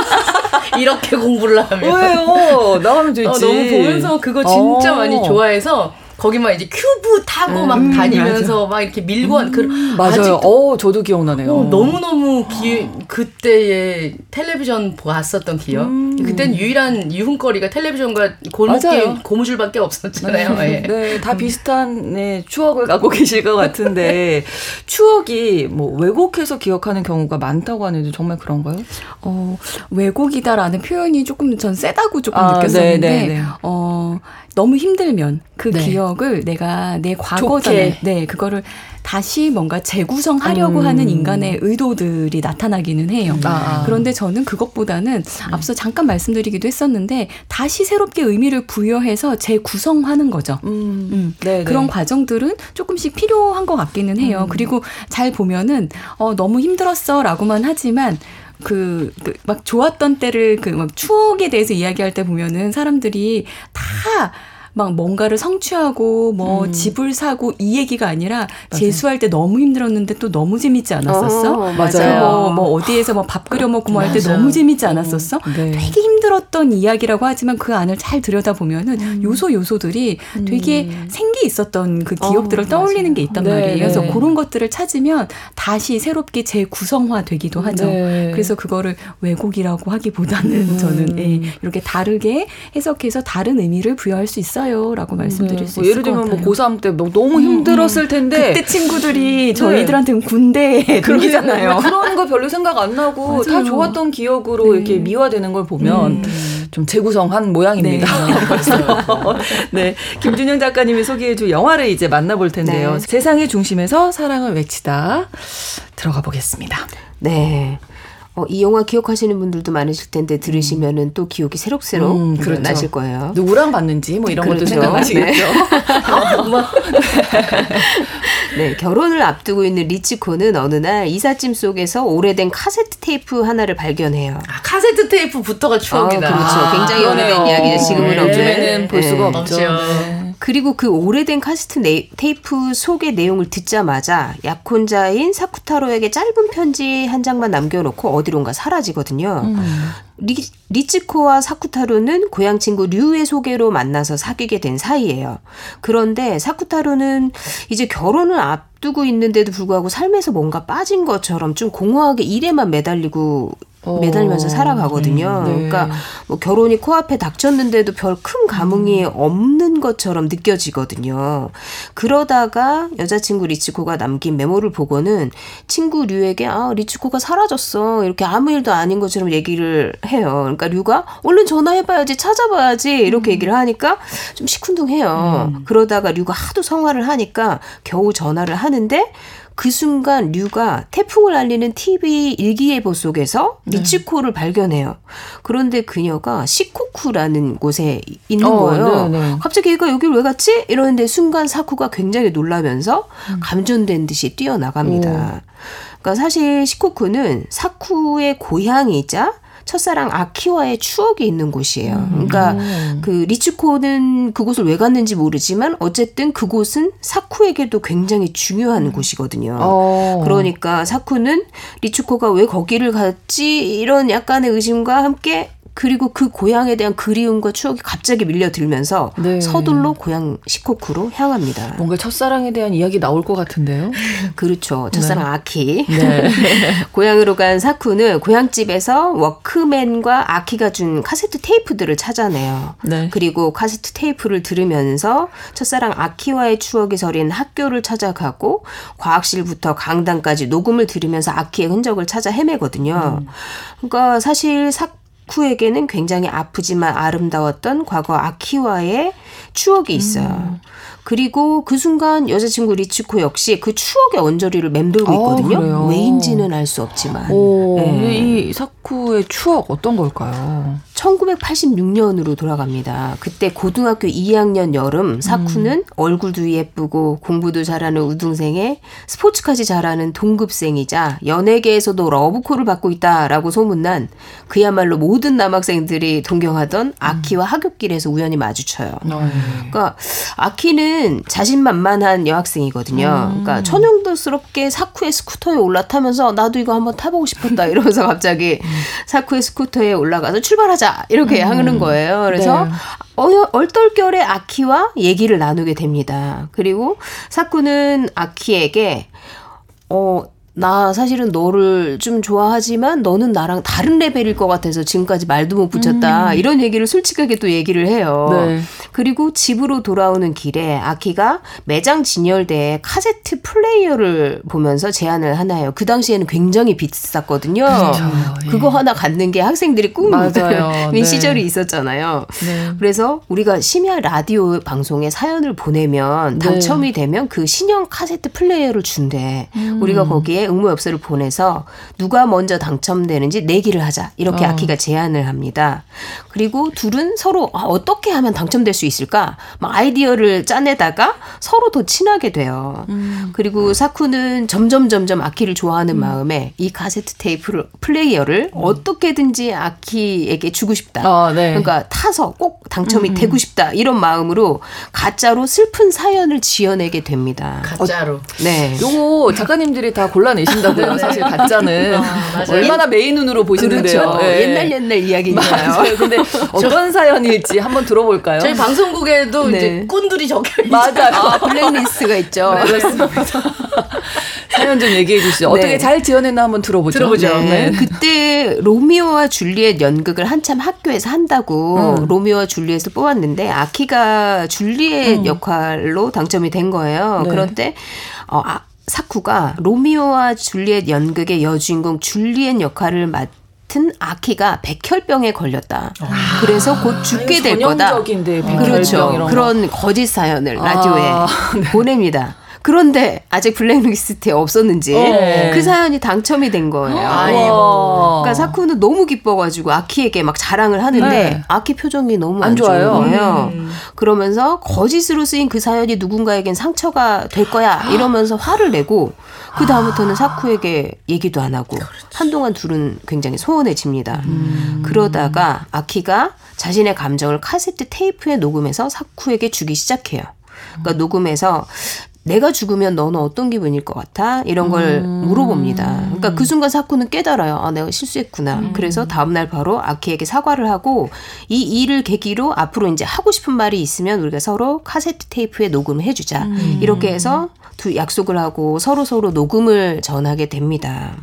[laughs] 이렇게 공부를 하면. 왜요? 나가면 되지. 어, 너무 보면서 그거 진짜 어. 많이 좋아해서 거기만 이제 큐브 타고 막 다니면서 막 이렇게 밀고 한 그, 맞아요. 아직도 어, 저도 기억나네요. 어, 너무 너무 기, 그때의 텔레비전 봤었던 기억. 그땐 유일한 유흥거리가 텔레비전과 골목길 맞아요. 고무줄밖에 없었잖아요. [laughs] 네, 예. 네, 다 비슷한 네, 추억을 갖고 [laughs] 계실 것 같은데 [laughs] 추억이 뭐 왜곡해서 기억하는 경우가 많다고 하는데 정말 그런가요? 어, 왜곡이다라는 표현이 조금 전 세다고 조금 아, 느꼈었는데, 네, 네, 네. 어, 너무 힘들면 그 네. 기억을 내가 내 과거잖아요. 좋게. 네, 그거를 다시 뭔가 재구성하려고 음. 하는 인간의 의도들이 나타나기는 해요. 아, 아. 그런데 저는 그것보다는 앞서 잠깐 말씀드리기도 했었는데 다시 새롭게 의미를 부여해서 재구성하는 거죠. 음, 음. 네, 그런 네. 과정들은 조금씩 필요한 것 같기는 해요. 음. 그리고 잘 보면은 어 너무 힘들었어라고만 하지만 그, 그, 막 좋았던 때를 그, 막 추억에 대해서 이야기할 때 보면은 사람들이 다 막 뭔가를 성취하고 뭐 음. 집을 사고 이 얘기가 아니라 재수할 때 너무 힘들었는데 또 너무 재밌지 않았었어? 어, 맞아요. 뭐, 뭐 어디에서 뭐밥 끓여 먹고 뭐 할 때. 너무 재밌지 않았었어? 네. 되게 힘들었던 이야기라고 하지만 그 안을 잘 들여다 보면은 음. 요소 요소들이 되게 생기 있었던 그 기억들을 어, 떠올리는 게 있단 네, 말이에요. 그래서 네. 그런 것들을 찾으면 다시 새롭게 재구성화 되기도 하죠. 네. 그래서 그거를 왜곡이라고 하기보다는 저는 예, 이렇게 다르게 해석해서 다른 의미를 부여할 수 있어 요라고 말씀드릴 수뭐 있을 예를 것 들면 같아요. 뭐 고3 때뭐 너무 힘들었을 텐데 그때 친구들이 저희들한테는 군대에 들리잖아요. 그런 거 별로 생각 안 나고 다 맞아요. 좋았던 기억으로 네. 이렇게 미화되는 걸 보면 음. 좀 재구성한 모양입니다. 네. [laughs] 김준영 작가님이 소개해줄 영화를 이제 만나볼 텐데요. 네. 세상의 중심에서 사랑을 외치다 들어가 보겠습니다. 네. 어, 이 영화 기억하시는 분들도 많으실 텐데 들으시면은 또 기억이 새록새록 음, 그렇죠. 나실 거예요. 누구랑 봤는지 뭐 이런 것도 그렇죠. 생각나시겠죠. [laughs] 네, 결혼을 앞두고 있는 리츠코는 어느 날 이삿짐 속에서 오래된 카세트 테이프 하나를 발견해요. 아, 카세트 테이프부터가 추억이다. 아, 그렇죠. 굉장히 그러네요. 오래된 이야기죠. 지금은 네. 없지만. 요즘에는 볼 수가 네. 없죠. 없죠. 네. 그리고 그 오래된 카세트 네, 테이프 속의 내용을 듣자마자 약혼자인 사쿠타로에게 짧은 편지 한 장만 남겨놓고 어디론가 사라지거든요. 음. 리, 리치코와 사쿠타로는 고향 친구 류의 소개로 만나서 사귀게 된 사이예요. 그런데 사쿠타로는 이제 결혼을 앞두고 있는데도 불구하고 삶에서 뭔가 빠진 것처럼 좀 공허하게 일에만 매달리고 어. 매달리면서 살아가거든요. 네. 그러니까 뭐 결혼이 코앞에 닥쳤는데도 별 큰 감흥이 음. 없는 것처럼 느껴지거든요. 그러다가 여자친구 리치코가 남긴 메모를 보고는 친구 류에게 아 리치코가 사라졌어 이렇게 아무 일도 아닌 것처럼 얘기를 해요. 그러니까 류가 얼른 전화해봐야지 찾아봐야지 이렇게 얘기를 하니까 좀 시큰둥해요. 그러다가 류가 하도 성화를 하니까 겨우 전화를 하는데 그 순간 류가 태풍을 알리는 TV 일기예보 속에서 리치코를 발견해요. 그런데 그녀가 시코쿠라는 곳에 있는 어, 거예요. 네, 네. 갑자기 얘가 여길 왜 갔지? 이러는데 순간 사쿠가 굉장히 놀라면서 감전된 듯이 뛰어나갑니다. 그러니까 사실 시코쿠는 사쿠의 고향이자 첫사랑 아키와의 추억이 있는 곳이에요. 그러니까 그 리츠코는 그곳을 왜 갔는지 모르지만 어쨌든 그곳은 사쿠에게도 굉장히 중요한 곳이거든요. 어. 그러니까 사쿠는 리츠코가 왜 거기를 갔지 이런 약간의 의심과 함께 그리고 그 고향에 대한 그리움과 추억이 갑자기 밀려들면서 네. 서둘러 고향 시코쿠로 향합니다. 뭔가 첫사랑에 대한 이야기 나올 것 같은데요. 그렇죠. 첫사랑 아키. 네. [laughs] 고향으로 간 사쿠는 고향집에서 워크맨과 아키가 준 카세트 테이프들을 찾아내요. 네. 그리고 카세트 테이프를 들으면서 첫사랑 아키와의 추억이 서린 학교를 찾아가고 과학실부터 강당까지 녹음을 들으면서 아키의 흔적을 찾아 헤매거든요. 그러니까 사실 사 쿠에게는 굉장히 아프지만 아름다웠던 과거 아키와의 추억이 있어요. 그리고 그 순간 여자친구 리츠코 역시 그 추억의 언저리를 맴돌고 어, 있거든요. 그래요? 왜인지는 알 수 없지만. 오, 네. 이 사쿠의 추억 어떤 걸까요? 1986년으로 돌아갑니다. 그때 고등학교 2학년 여름 사쿠는 얼굴도 예쁘고 공부도 잘하는 우등생에 스포츠까지 잘하는 동급생이자 연예계에서도 러브콜을 받고 있다라고 소문난 그야말로 모든 남학생들이 동경하던 아키와 학교길에서 우연히 마주쳐요. 그러니까 아키는 자신만만한 여학생이거든요. 그러니까 천연도스럽게 사쿠의 스쿠터에 올라타면서 나도 이거 한번 타보고 싶었다 이러면서 갑자기 사쿠의 스쿠터에 올라가서 출발하자 이렇게 하는 거예요. 그래서 네. 어, 얼떨결에 아키와 얘기를 나누게 됩니다. 그리고 사쿠는 아키에게 어, 나 사실은 너를 좀 좋아하지만 너는 나랑 다른 레벨일 것 같아서 지금까지 말도 못 붙였다. 이런 얘기를 솔직하게 또 얘기를 해요. 네. 그리고 집으로 돌아오는 길에 아키가 매장 진열대에 카세트 플레이어를 보면서 제안을 하나요. 그 당시에는 굉장히 비쌌거든요. 예. 그거 하나 갖는 게 학생들의 꿈인. [laughs] 네. 시절이 있었잖아요. 네. 그래서 우리가 심야 라디오 방송에 사연을 보내면 네. 당첨이 되면 그 신형 카세트 플레이어를 준대. 음. 우리가 거기에 응모엽서를 보내서 누가 먼저 당첨되는지 내기를 하자. 이렇게 어. 아키가 제안을 합니다. 그리고 둘은 서로 아, 어떻게 하면 당첨될 수 있을까? 막 아이디어를 짜내다가 서로 더 친하게 돼요. 음. 그리고 사쿠는 점점 점점 아키를 좋아하는 마음에 이 카세트 테이프를 플레이어를 어떻게든지 아키에게 주고 싶다. 음. 아, 네. 음, 그러니까 타서 꼭 당첨이 되고 싶다 이런 마음으로 가짜로 슬픈 사연을 지어내게 됩니다. 가짜로. 네. 요거 작가님들이 다 골라 내신다고요. 사실 가짜는 어, 맞아요. 얼마나 메인 눈으로 보시는데요. 그렇죠. 예. 옛날 옛날. 맞아요. 근데 [laughs] 어떤 사연일지 한번 들어볼까요? 저희 방송국에도 네. 이제 꾼들이 적혀 있죠. 맞아요. 아, 블랙리스트가 있죠. 그렇습니다. [laughs] 사연 좀 얘기해 주시죠. 어떻게 네. 잘 지어냈나 한번 들어보죠. 들어보죠. 네. 네. 그때 로미오와 줄리엣 연극을 한참 학교에서 한다고 음. 로미오와 줄리엣을 뽑았는데 아키가 줄리엣 역할로 당첨이 된 거예요. 음. 네. 그런데 어, 아, 사쿠가 로미오와 줄리엣 연극의 여주인공 줄리엣 역할을 맡은 아키가 백혈병에 걸렸다. 그래서 곧 죽게 될 거다. 전형적인데 백혈병 그렇죠. 그런 거짓 사연을 라디오에 아, [laughs] 보냅니다. 그런데 아직 블랙리스트에 없었는지 네. 그 사연이 당첨이 된 거예요. 아이고. 그러니까 사쿠는 너무 기뻐가지고 아키에게 막 자랑을 하는데 네. 아키 표정이 너무 안 안, 좋은 좋아요. 거예요. 그러면서 거짓으로 쓰인 그 사연이 누군가에겐 상처가 될 거야 이러면서 화를 내고 그 다음부터는 사쿠에게 얘기도 안 하고 한동안 둘은 굉장히 소원해집니다. 그러다가 아키가 자신의 감정을 카세트 테이프에 녹음해서 사쿠에게 주기 시작해요. 그러니까 녹음해서 내가 죽으면 너는 어떤 기분일 것 같아? 이런 걸 물어봅니다. 그러니까 그 순간 사쿠는 깨달아요. 아, 내가 실수했구나. 그래서 다음날 바로 아키에게 사과를 하고 이 일을 계기로 앞으로 이제 하고 싶은 말이 있으면 우리가 서로 카세트 테이프에 녹음을 해주자. 이렇게 해서 두 약속을 하고 서로 서로 녹음을 전하게 됩니다.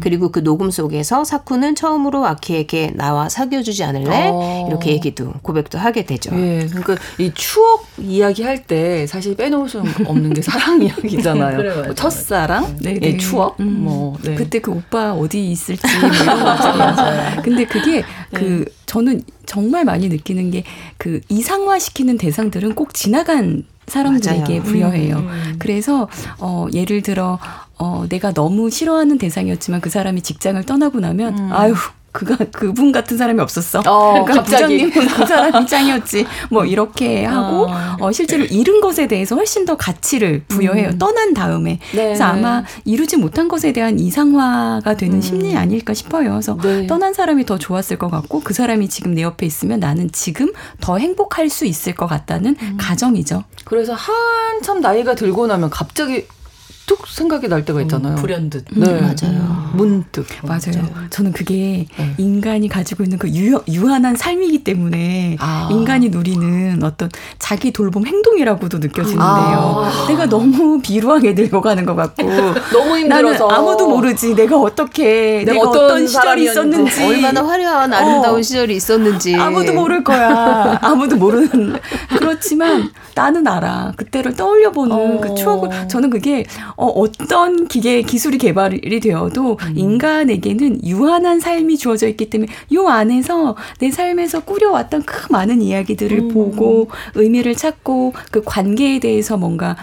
그리고 그 녹음 속에서 사쿠는 처음으로 아키에게 나와 사귀어주지 않을래? 어. 이렇게 얘기도 고백도 하게 되죠. 예, 그러니까 이 추억 이야기 할 때 사실 빼놓을 수 없는 게 사랑 이야기잖아요. 그래, 맞아, 뭐 첫사랑, 네, 예, 네. 추억, 음. 뭐 네. 그때 그 오빠 어디 있을지 [laughs] 뭐 이런. 근데 그게 그 저는 정말 많이 느끼는 게 그 이상화 시키는 대상들은 꼭 지나간 사람들에게 맞아요. 부여해요. 그래서 어 예를 들어 어 내가 너무 싫어하는 대상이었지만 그 사람이 직장을 떠나고 나면 아유 그가 그분 같은 사람이 없었어. 어, 그러니까 갑자기. 부장님은 [laughs] 그 사람이 짱이었지. 뭐 이렇게 하고 어. 어, 실제로 잃은 것에 대해서 훨씬 더 가치를 부여해요. 음. 떠난 다음에. 네. 그래서 아마 이루지 못한 것에 대한 이상화가 되는 심리 아닐까 싶어요. 그래서 음. 네. 떠난 사람이 더 좋았을 것 같고 그 사람이 지금 내 옆에 있으면 나는 지금 더 행복할 수 있을 것 같다는 음. 가정이죠. 그래서 한참 나이가 들고 나면 갑자기 뚝 생각이 날 때가 있잖아요. 불현듯. 네. 음, 맞아요. 문득. 맞아요. 저는 그게 네. 인간이 가지고 있는 그 유, 유한한 삶이기 때문에 아. 인간이 누리는 어떤 자기 돌봄 행동이라고도 느껴지는데요. 아. 내가 너무 비루하게 늙어가는 것 같고 [laughs] 너무 나는 힘들어서 아무도 모르지 내가 어떻게 내가 내가, 어떤 어떤, 시절이. 있었는지 얼마나 화려한 아름다운 어. 시절이 있었는지 아무도 모를 거야. 아무도 모르는. 그렇지만 나는 알아. 그때를 떠올려 보는 어. 그 추억을 저는 그게 어, 어떤 기계 기술이 개발이 되어도 음. 인간에게는 유한한 삶이 주어져 있기 때문에 요 안에서 내 삶에서 꾸려왔던 그 많은 이야기들을 음. 보고 의미를 찾고 그 관계에 대해서 뭔가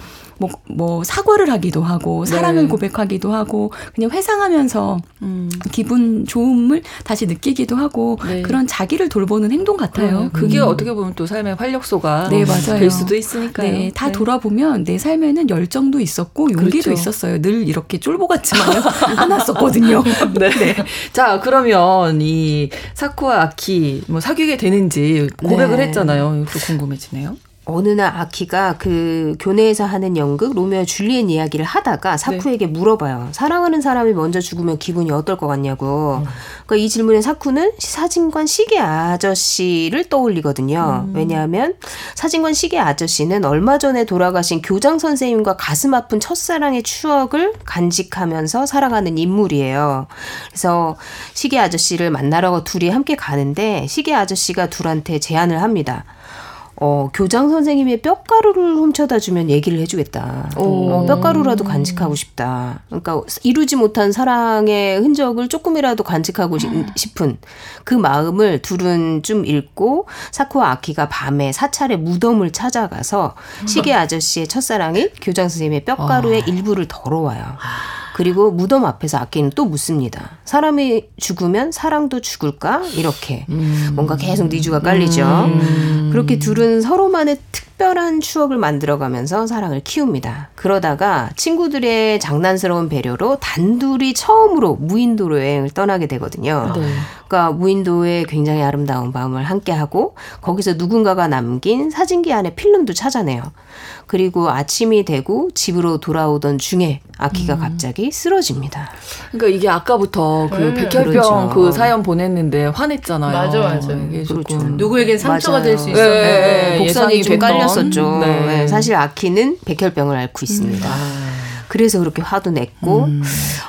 뭐, 뭐 사과를 하기도 하고 사랑을 네. 고백하기도 하고 그냥 회상하면서 음. 기분 좋음을 다시 느끼기도 하고 네. 그런 자기를 돌보는 행동 같아요. 네, 그게 음. 어떻게 보면 또 삶의 활력소가 네, 맞아요. 될 수도 있으니까요. 네, 다 돌아보면 내 삶에는 열정도 있었고 용기도 그렇죠. 있었어요. 늘 이렇게 쫄보 같지만 [laughs] 않았었거든요. [laughs] 네. 자, 그러면 이 사쿠와 아키 뭐 사귀게 되는지 고백을 네. 했잖아요. 또 궁금해지네요. 어느 날 아키가 그 교내에서 하는 연극 로미오 줄리엣 이야기를 하다가 사쿠에게 물어봐요. 사랑하는 사람이 먼저 죽으면 기분이 어떨 것 같냐고. 그러니까 이 질문에 사쿠는 사진관 시계 아저씨를 떠올리거든요. 왜냐하면 사진관 시계 아저씨는 얼마 전에 돌아가신 교장 선생님과 가슴 아픈 첫사랑의 추억을 간직하면서 살아가는 인물이에요. 그래서 시계 아저씨를 만나러 둘이 함께 가는데 시계 아저씨가 둘한테 제안을 합니다. 어, 교장 선생님의 뼈가루를 훔쳐다 주면 얘기를 해주겠다. 어, 뼈가루라도 간직하고 싶다. 그러니까 이루지 못한 사랑의 흔적을 조금이라도 간직하고 시- 싶은 그 마음을 둘은 좀 읽고 사쿠와 아키가 밤에 사찰의 무덤을 찾아가서 시계 아저씨의 첫사랑인 교장 선생님의 뼈가루의 일부를 덜어와요. 그리고 무덤 앞에서 아키는 또 묻습니다. 사람이 죽으면 사랑도 죽을까? 이렇게 뭔가 계속 니주가 깔리죠. 그렇게 둘은 서로만의 특 별한 추억을 만들어가면서 사랑을 키웁니다. 그러다가 친구들의 장난스러운 배려로 단둘이 처음으로 무인도로 여행을 떠나게 되거든요. 네. 그러니까 무인도의 굉장히 아름다운 밤을 함께하고 거기서 누군가가 남긴 사진기 안에 필름도 찾아내요. 그리고 아침이 되고 집으로 돌아오던 중에 아키가 갑자기 쓰러집니다. 그러니까 이게 아까부터 그 음, 백혈병 그렇죠. 그 사연 보냈는데 화냈잖아요. 맞아, 맞아. 이게 그렇죠. 조금 누구에겐 상처가. 될수 네, 있어. 네, 복선이 좀 됐던. 깔 렸었죠. 네. 네, 사실 아키는 백혈병을 앓고 있습니다. 그래서 그렇게 화도 냈고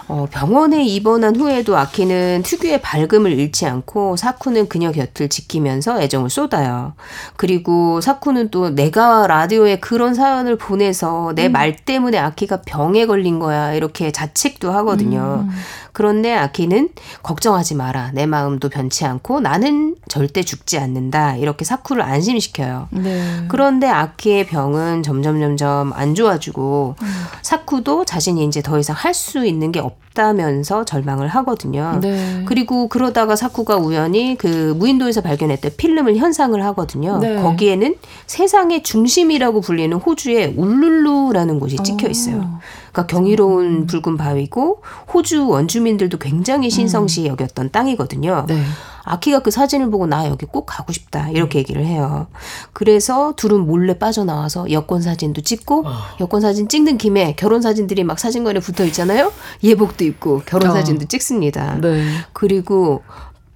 어, 병원에 입원한 후에도 아키는 특유의 밝음을 잃지 않고 사쿠는 그녀 곁을 지키면서 애정을 쏟아요. 그리고 사쿠는 또 내가 라디오에 그런 사연을 보내서 내말 때문에 아키가 병에 걸린 거야 이렇게 자책도 하거든요. 그런데 아키는 걱정하지 마라. 내 마음도 변치 않고 나는 절대 죽지 않는다. 이렇게 사쿠를 안심시켜요. 네. 그런데 아키의 병은 점점 점점 안 좋아지고 사쿠도 자신이 이제 더 이상 할 수 있는 게 없다면서 절망을 하거든요. 네. 그리고 그러다가 사쿠가 우연히 그 무인도에서 발견했던 필름을 현상을 하거든요. 네. 거기에는 세상의 중심이라고 불리는 호주의 울룰루라는 곳이 찍혀 있어요. 그러니까 경이로운 붉은 바위고 호주 원주민들도 굉장히 신성시 여겼던 땅이거든요. 네. 아키가 그 사진을 보고 나 여기 꼭 가고 싶다 이렇게 얘기를 해요. 그래서 둘은 몰래 빠져나와서 여권 사진도 찍고 여권 사진 찍는 김에 결혼 사진들이 막 사진관에 붙어 있잖아요. 예복도 입고 결혼 어. 사진도 찍습니다. 네. 그리고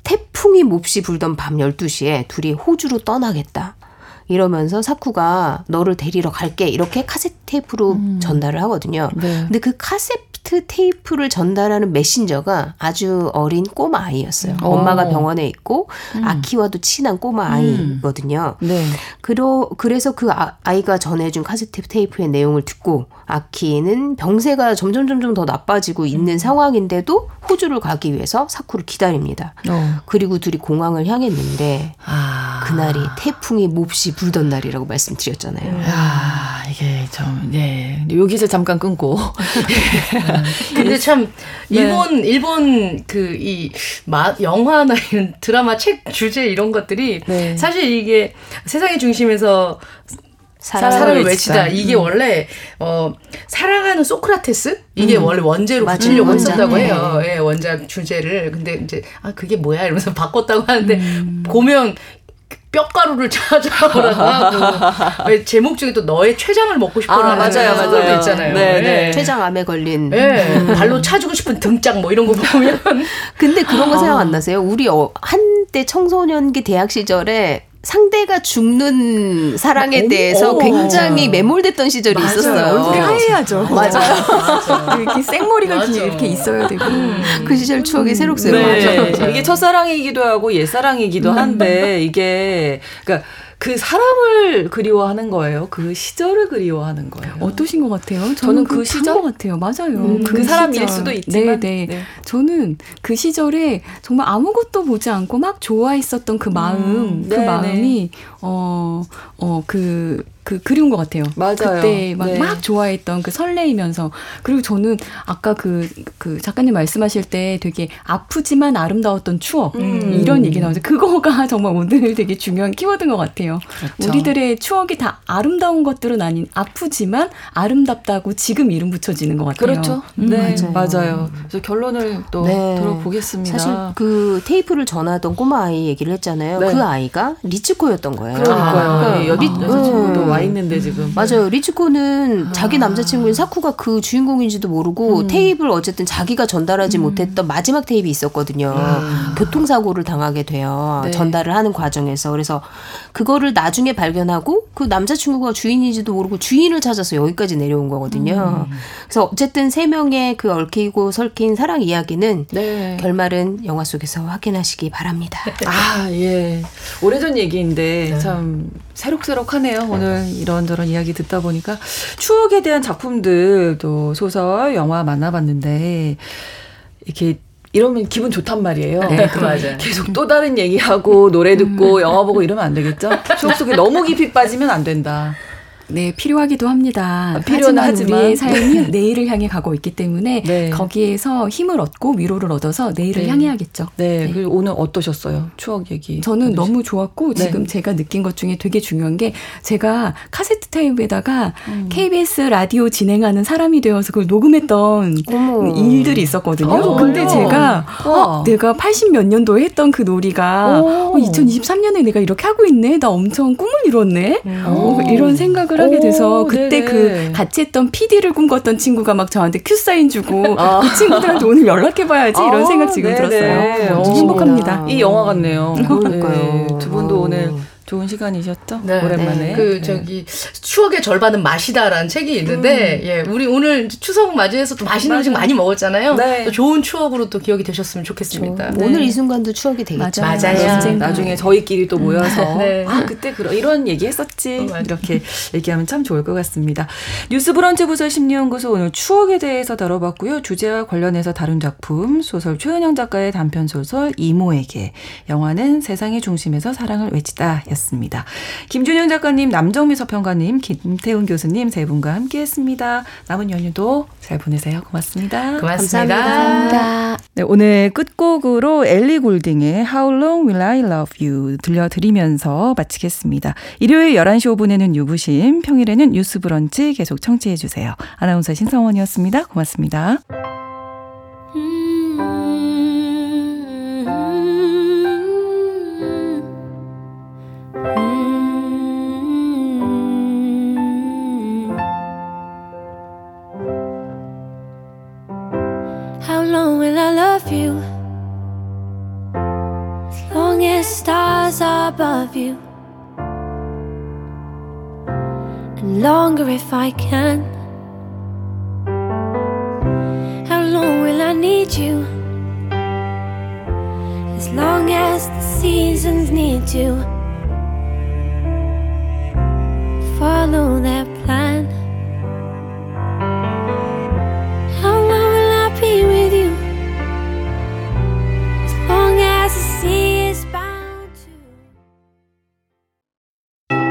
태풍이 몹시 불던 밤 12시에 둘이 호주로 떠나겠다. 이러면서 사쿠가 너를 데리러 갈게 이렇게 카세트 테이프로 전달을 하거든요. 네. 근데 그 카세트 테이프를 전달하는 메신저가 아주 어린 꼬마 아이였어요. 어. 엄마가 병원에 있고 아키와도 친한 꼬마 아이거든요. 네. 그러, 그래서 그 아, 아이가 전해준 카세트 테이프의 내용을 듣고 아키는 병세가 점점 점점 더 나빠지고 있는 상황인데도 호주를 가기 위해서 사쿠를 기다립니다. 어. 그리고 둘이 공항을 향했는데 아. 그날이 태풍이 몹시 불던 날이라고 말씀드렸잖아요. 아, 이게 좀, 예. 여기서 잠깐 끊고. [laughs] 근데 참 네. 일본 일본 그 이 영화나 이런 드라마 책 주제 이런 것들이 네. 사실 이게 세상의 중심에서 사랑을 사랑을 외치다. 외치다. 이게 원래 어 사랑하는 소크라테스 이게 원래 원제로. 붙이려고. 했었다고 네. 해요. 예, 원작 주제를. 근데 이제 아 그게 뭐야 이러면서 [laughs] 바꿨다고 하는데 보면 뼈가루를 [laughs] 찾아오라고 하고 왜 제목 중에 또 너의 췌장을 먹고 싶어라는 아, 맞아요, 맞아요. 도 있잖아요. 네, 네. 예. 췌장암에 걸린. 예, 발로 차주고 싶은 등짝 뭐 이런 거 보면 [laughs] 근데 그런 거 아. 생각 안 나세요? 우리 어, 한때 청소년기 대학 시절에 상대가 죽는 사랑에 대해서 어머. 굉장히 매몰됐던 시절이 맞아요. 있었어요. 얼굴이 하얘야죠. 맞아요. 이렇게 생머리가 맞아. 기- 이렇게 있어야 되고. 그 시절 추억이 새록새록. 네. 맞아요. 이게 첫사랑이기도 하고 옛사랑이기도 한데 이게 그러니까 그 사람을 그리워하는 거예요. 그 시절을 그리워하는 거예요. 어떠신 것 같아요? 저는, 저는 그그 시절? 것 같아요. 맞아요. 음, 그 사람일 수도 있지만, 네, 네. 네. 저는 그 시절에 정말 아무것도 보지 않고 막 좋아했었던 그 마음, 그 네, 마음이 어, 어, 그, 그 그리운 것 같아요. 맞아요. 그때 막, 네. 막 좋아했던 그 설레이면서 그리고 저는 아까 그, 그 작가님 말씀하실 때 되게 아프지만 아름다웠던 추억 음. 이런 얘기 나오죠. 그거가 [laughs] 정말 오늘 되게 중요한 키워드인 것 같아요. 그렇죠. 우리들의 추억이 다 아름다운 것들은 아닌 아프지만 아름답다고 지금 이름 붙여지는 것 같아요. 그렇죠. 음, 네, 맞아요. 맞아요. 그래서 결론을 또 네. 들어보겠습니다. 사실 그 테이프를 전하던 꼬마 아이 얘기를 했잖아요. 네. 그 아이가 리츠코였던 거예요. 그러니까요. 아, 예, 여기 리- 여자친구도 음. 와 있는데 지금. 맞아요. 리츠코는 자기 남자친구인 사쿠가 그 주인공인지도 모르고 테이프를 어쨌든 자기가 전달하지 못했던 마지막 테이프 있었거든요. 교통사고를 당하게 돼요. 네. 전달을 하는 과정에서. 그래서 그거를 나중에 발견하고 그 남자친구가 주인인지도 모르고 주인을 찾아서 여기까지 내려온 거거든요. 그래서 어쨌든 세 명의 그 얽히고 설킨 사랑 이야기는 네. 결말은 영화 속에서 확인하시기 바랍니다. 아, 예. 오래전 얘기인데 참 새록새록하네요. 오늘 이런저런 이야기 듣다 보니까 추억에 대한 작품들 또 소설, 영화 만나봤는데 이렇게 이러면 기분 좋단 말이에요. 네, [laughs] 맞아요. 계속 또 다른 얘기하고 노래 듣고 영화 보고 이러면 안 되겠죠? 추억 속에 너무 깊이 빠지면 안 된다. 네, 필요하기도 합니다. 아, 필요는 하지만, 하지만. 우리의 삶은 내일을 향해 가고 있기 때문에 네. 거기에서 힘을 얻고 위로를 얻어서 내일을 네. 향해야겠죠. 네, 그리고 오늘 어떠셨어요? 추억 얘기. 저는 들으시- 너무 좋았고 네. 지금 제가 느낀 것 중에 되게 중요한 게 제가 카세트 테이프에다가 음. KBS 라디오 진행하는 사람이 되어서 그걸 녹음했던 어머. 일들이 있었거든요. 어, 근데? 제가 와. 어, 내가 80 몇 년도에 했던 그 놀이가 오. 어, 2023년에 내가 이렇게 하고 있네. 나 엄청 꿈을 이뤘네. 어, 오. 이런 생각을 하게 돼서 오, 그때 네네. 그 같이 했던 PD를 꿈꿨던 친구가 막 저한테 큐 사인 주고 [laughs] 아. 그 친구들한테 오늘 연락해봐야지 이런 아, 생각 지금 네네. 들었어요. 어. 행복합니다. 이 영화 같네요. 그러니까요. 네, 두 분도 어. 오늘 좋은 시간이셨죠? 네. 오랜만에. 그 네. 저기 추억의 절반은 맛이다라는 책이 있는데 예 우리 오늘 추석 맞이해서 또 맛있는 음식 많이 먹었잖아요. 네. 또 좋은 추억으로 또 기억이 되셨으면 좋겠습니다. 네. 오늘 이 순간도 추억이 되겠죠. 맞아요. 맞아요. 언젠가. 나중에 저희끼리 또 모여서 [laughs] 네. 아 그때 그런 이런 얘기 했었지 어, 맞아. 이렇게 얘기하면 참 좋을 것 같습니다. 뉴스 브런치 부설 심리연구소 오늘 추억에 대해서 다뤄봤고요. 주제와 관련해서 다룬 작품 소설 최은영 작가의 단편 소설 이모에게 영화는 세상의 중심에서 사랑을 외치다 였습니다. 김준현 작가님, 남정미 서평가님, 김태훈 교수님 세 분과 함께 했습니다. 남은 연휴도 잘 보내세요. 고맙습니다. 고맙습니다. 감사합니다. 네, 오늘 끝곡으로 엘리 골딩의 How Long Will I Love You 들려드리면서 마치겠습니다. 일요일 11시 5분에는 유부심, 평일에는 뉴스 브런치 계속 청취해 주세요. 아나운서 신성원이었습니다. 고맙습니다. Above you. And longer if I can. How long will I need you? As long as the seasons need you. Follow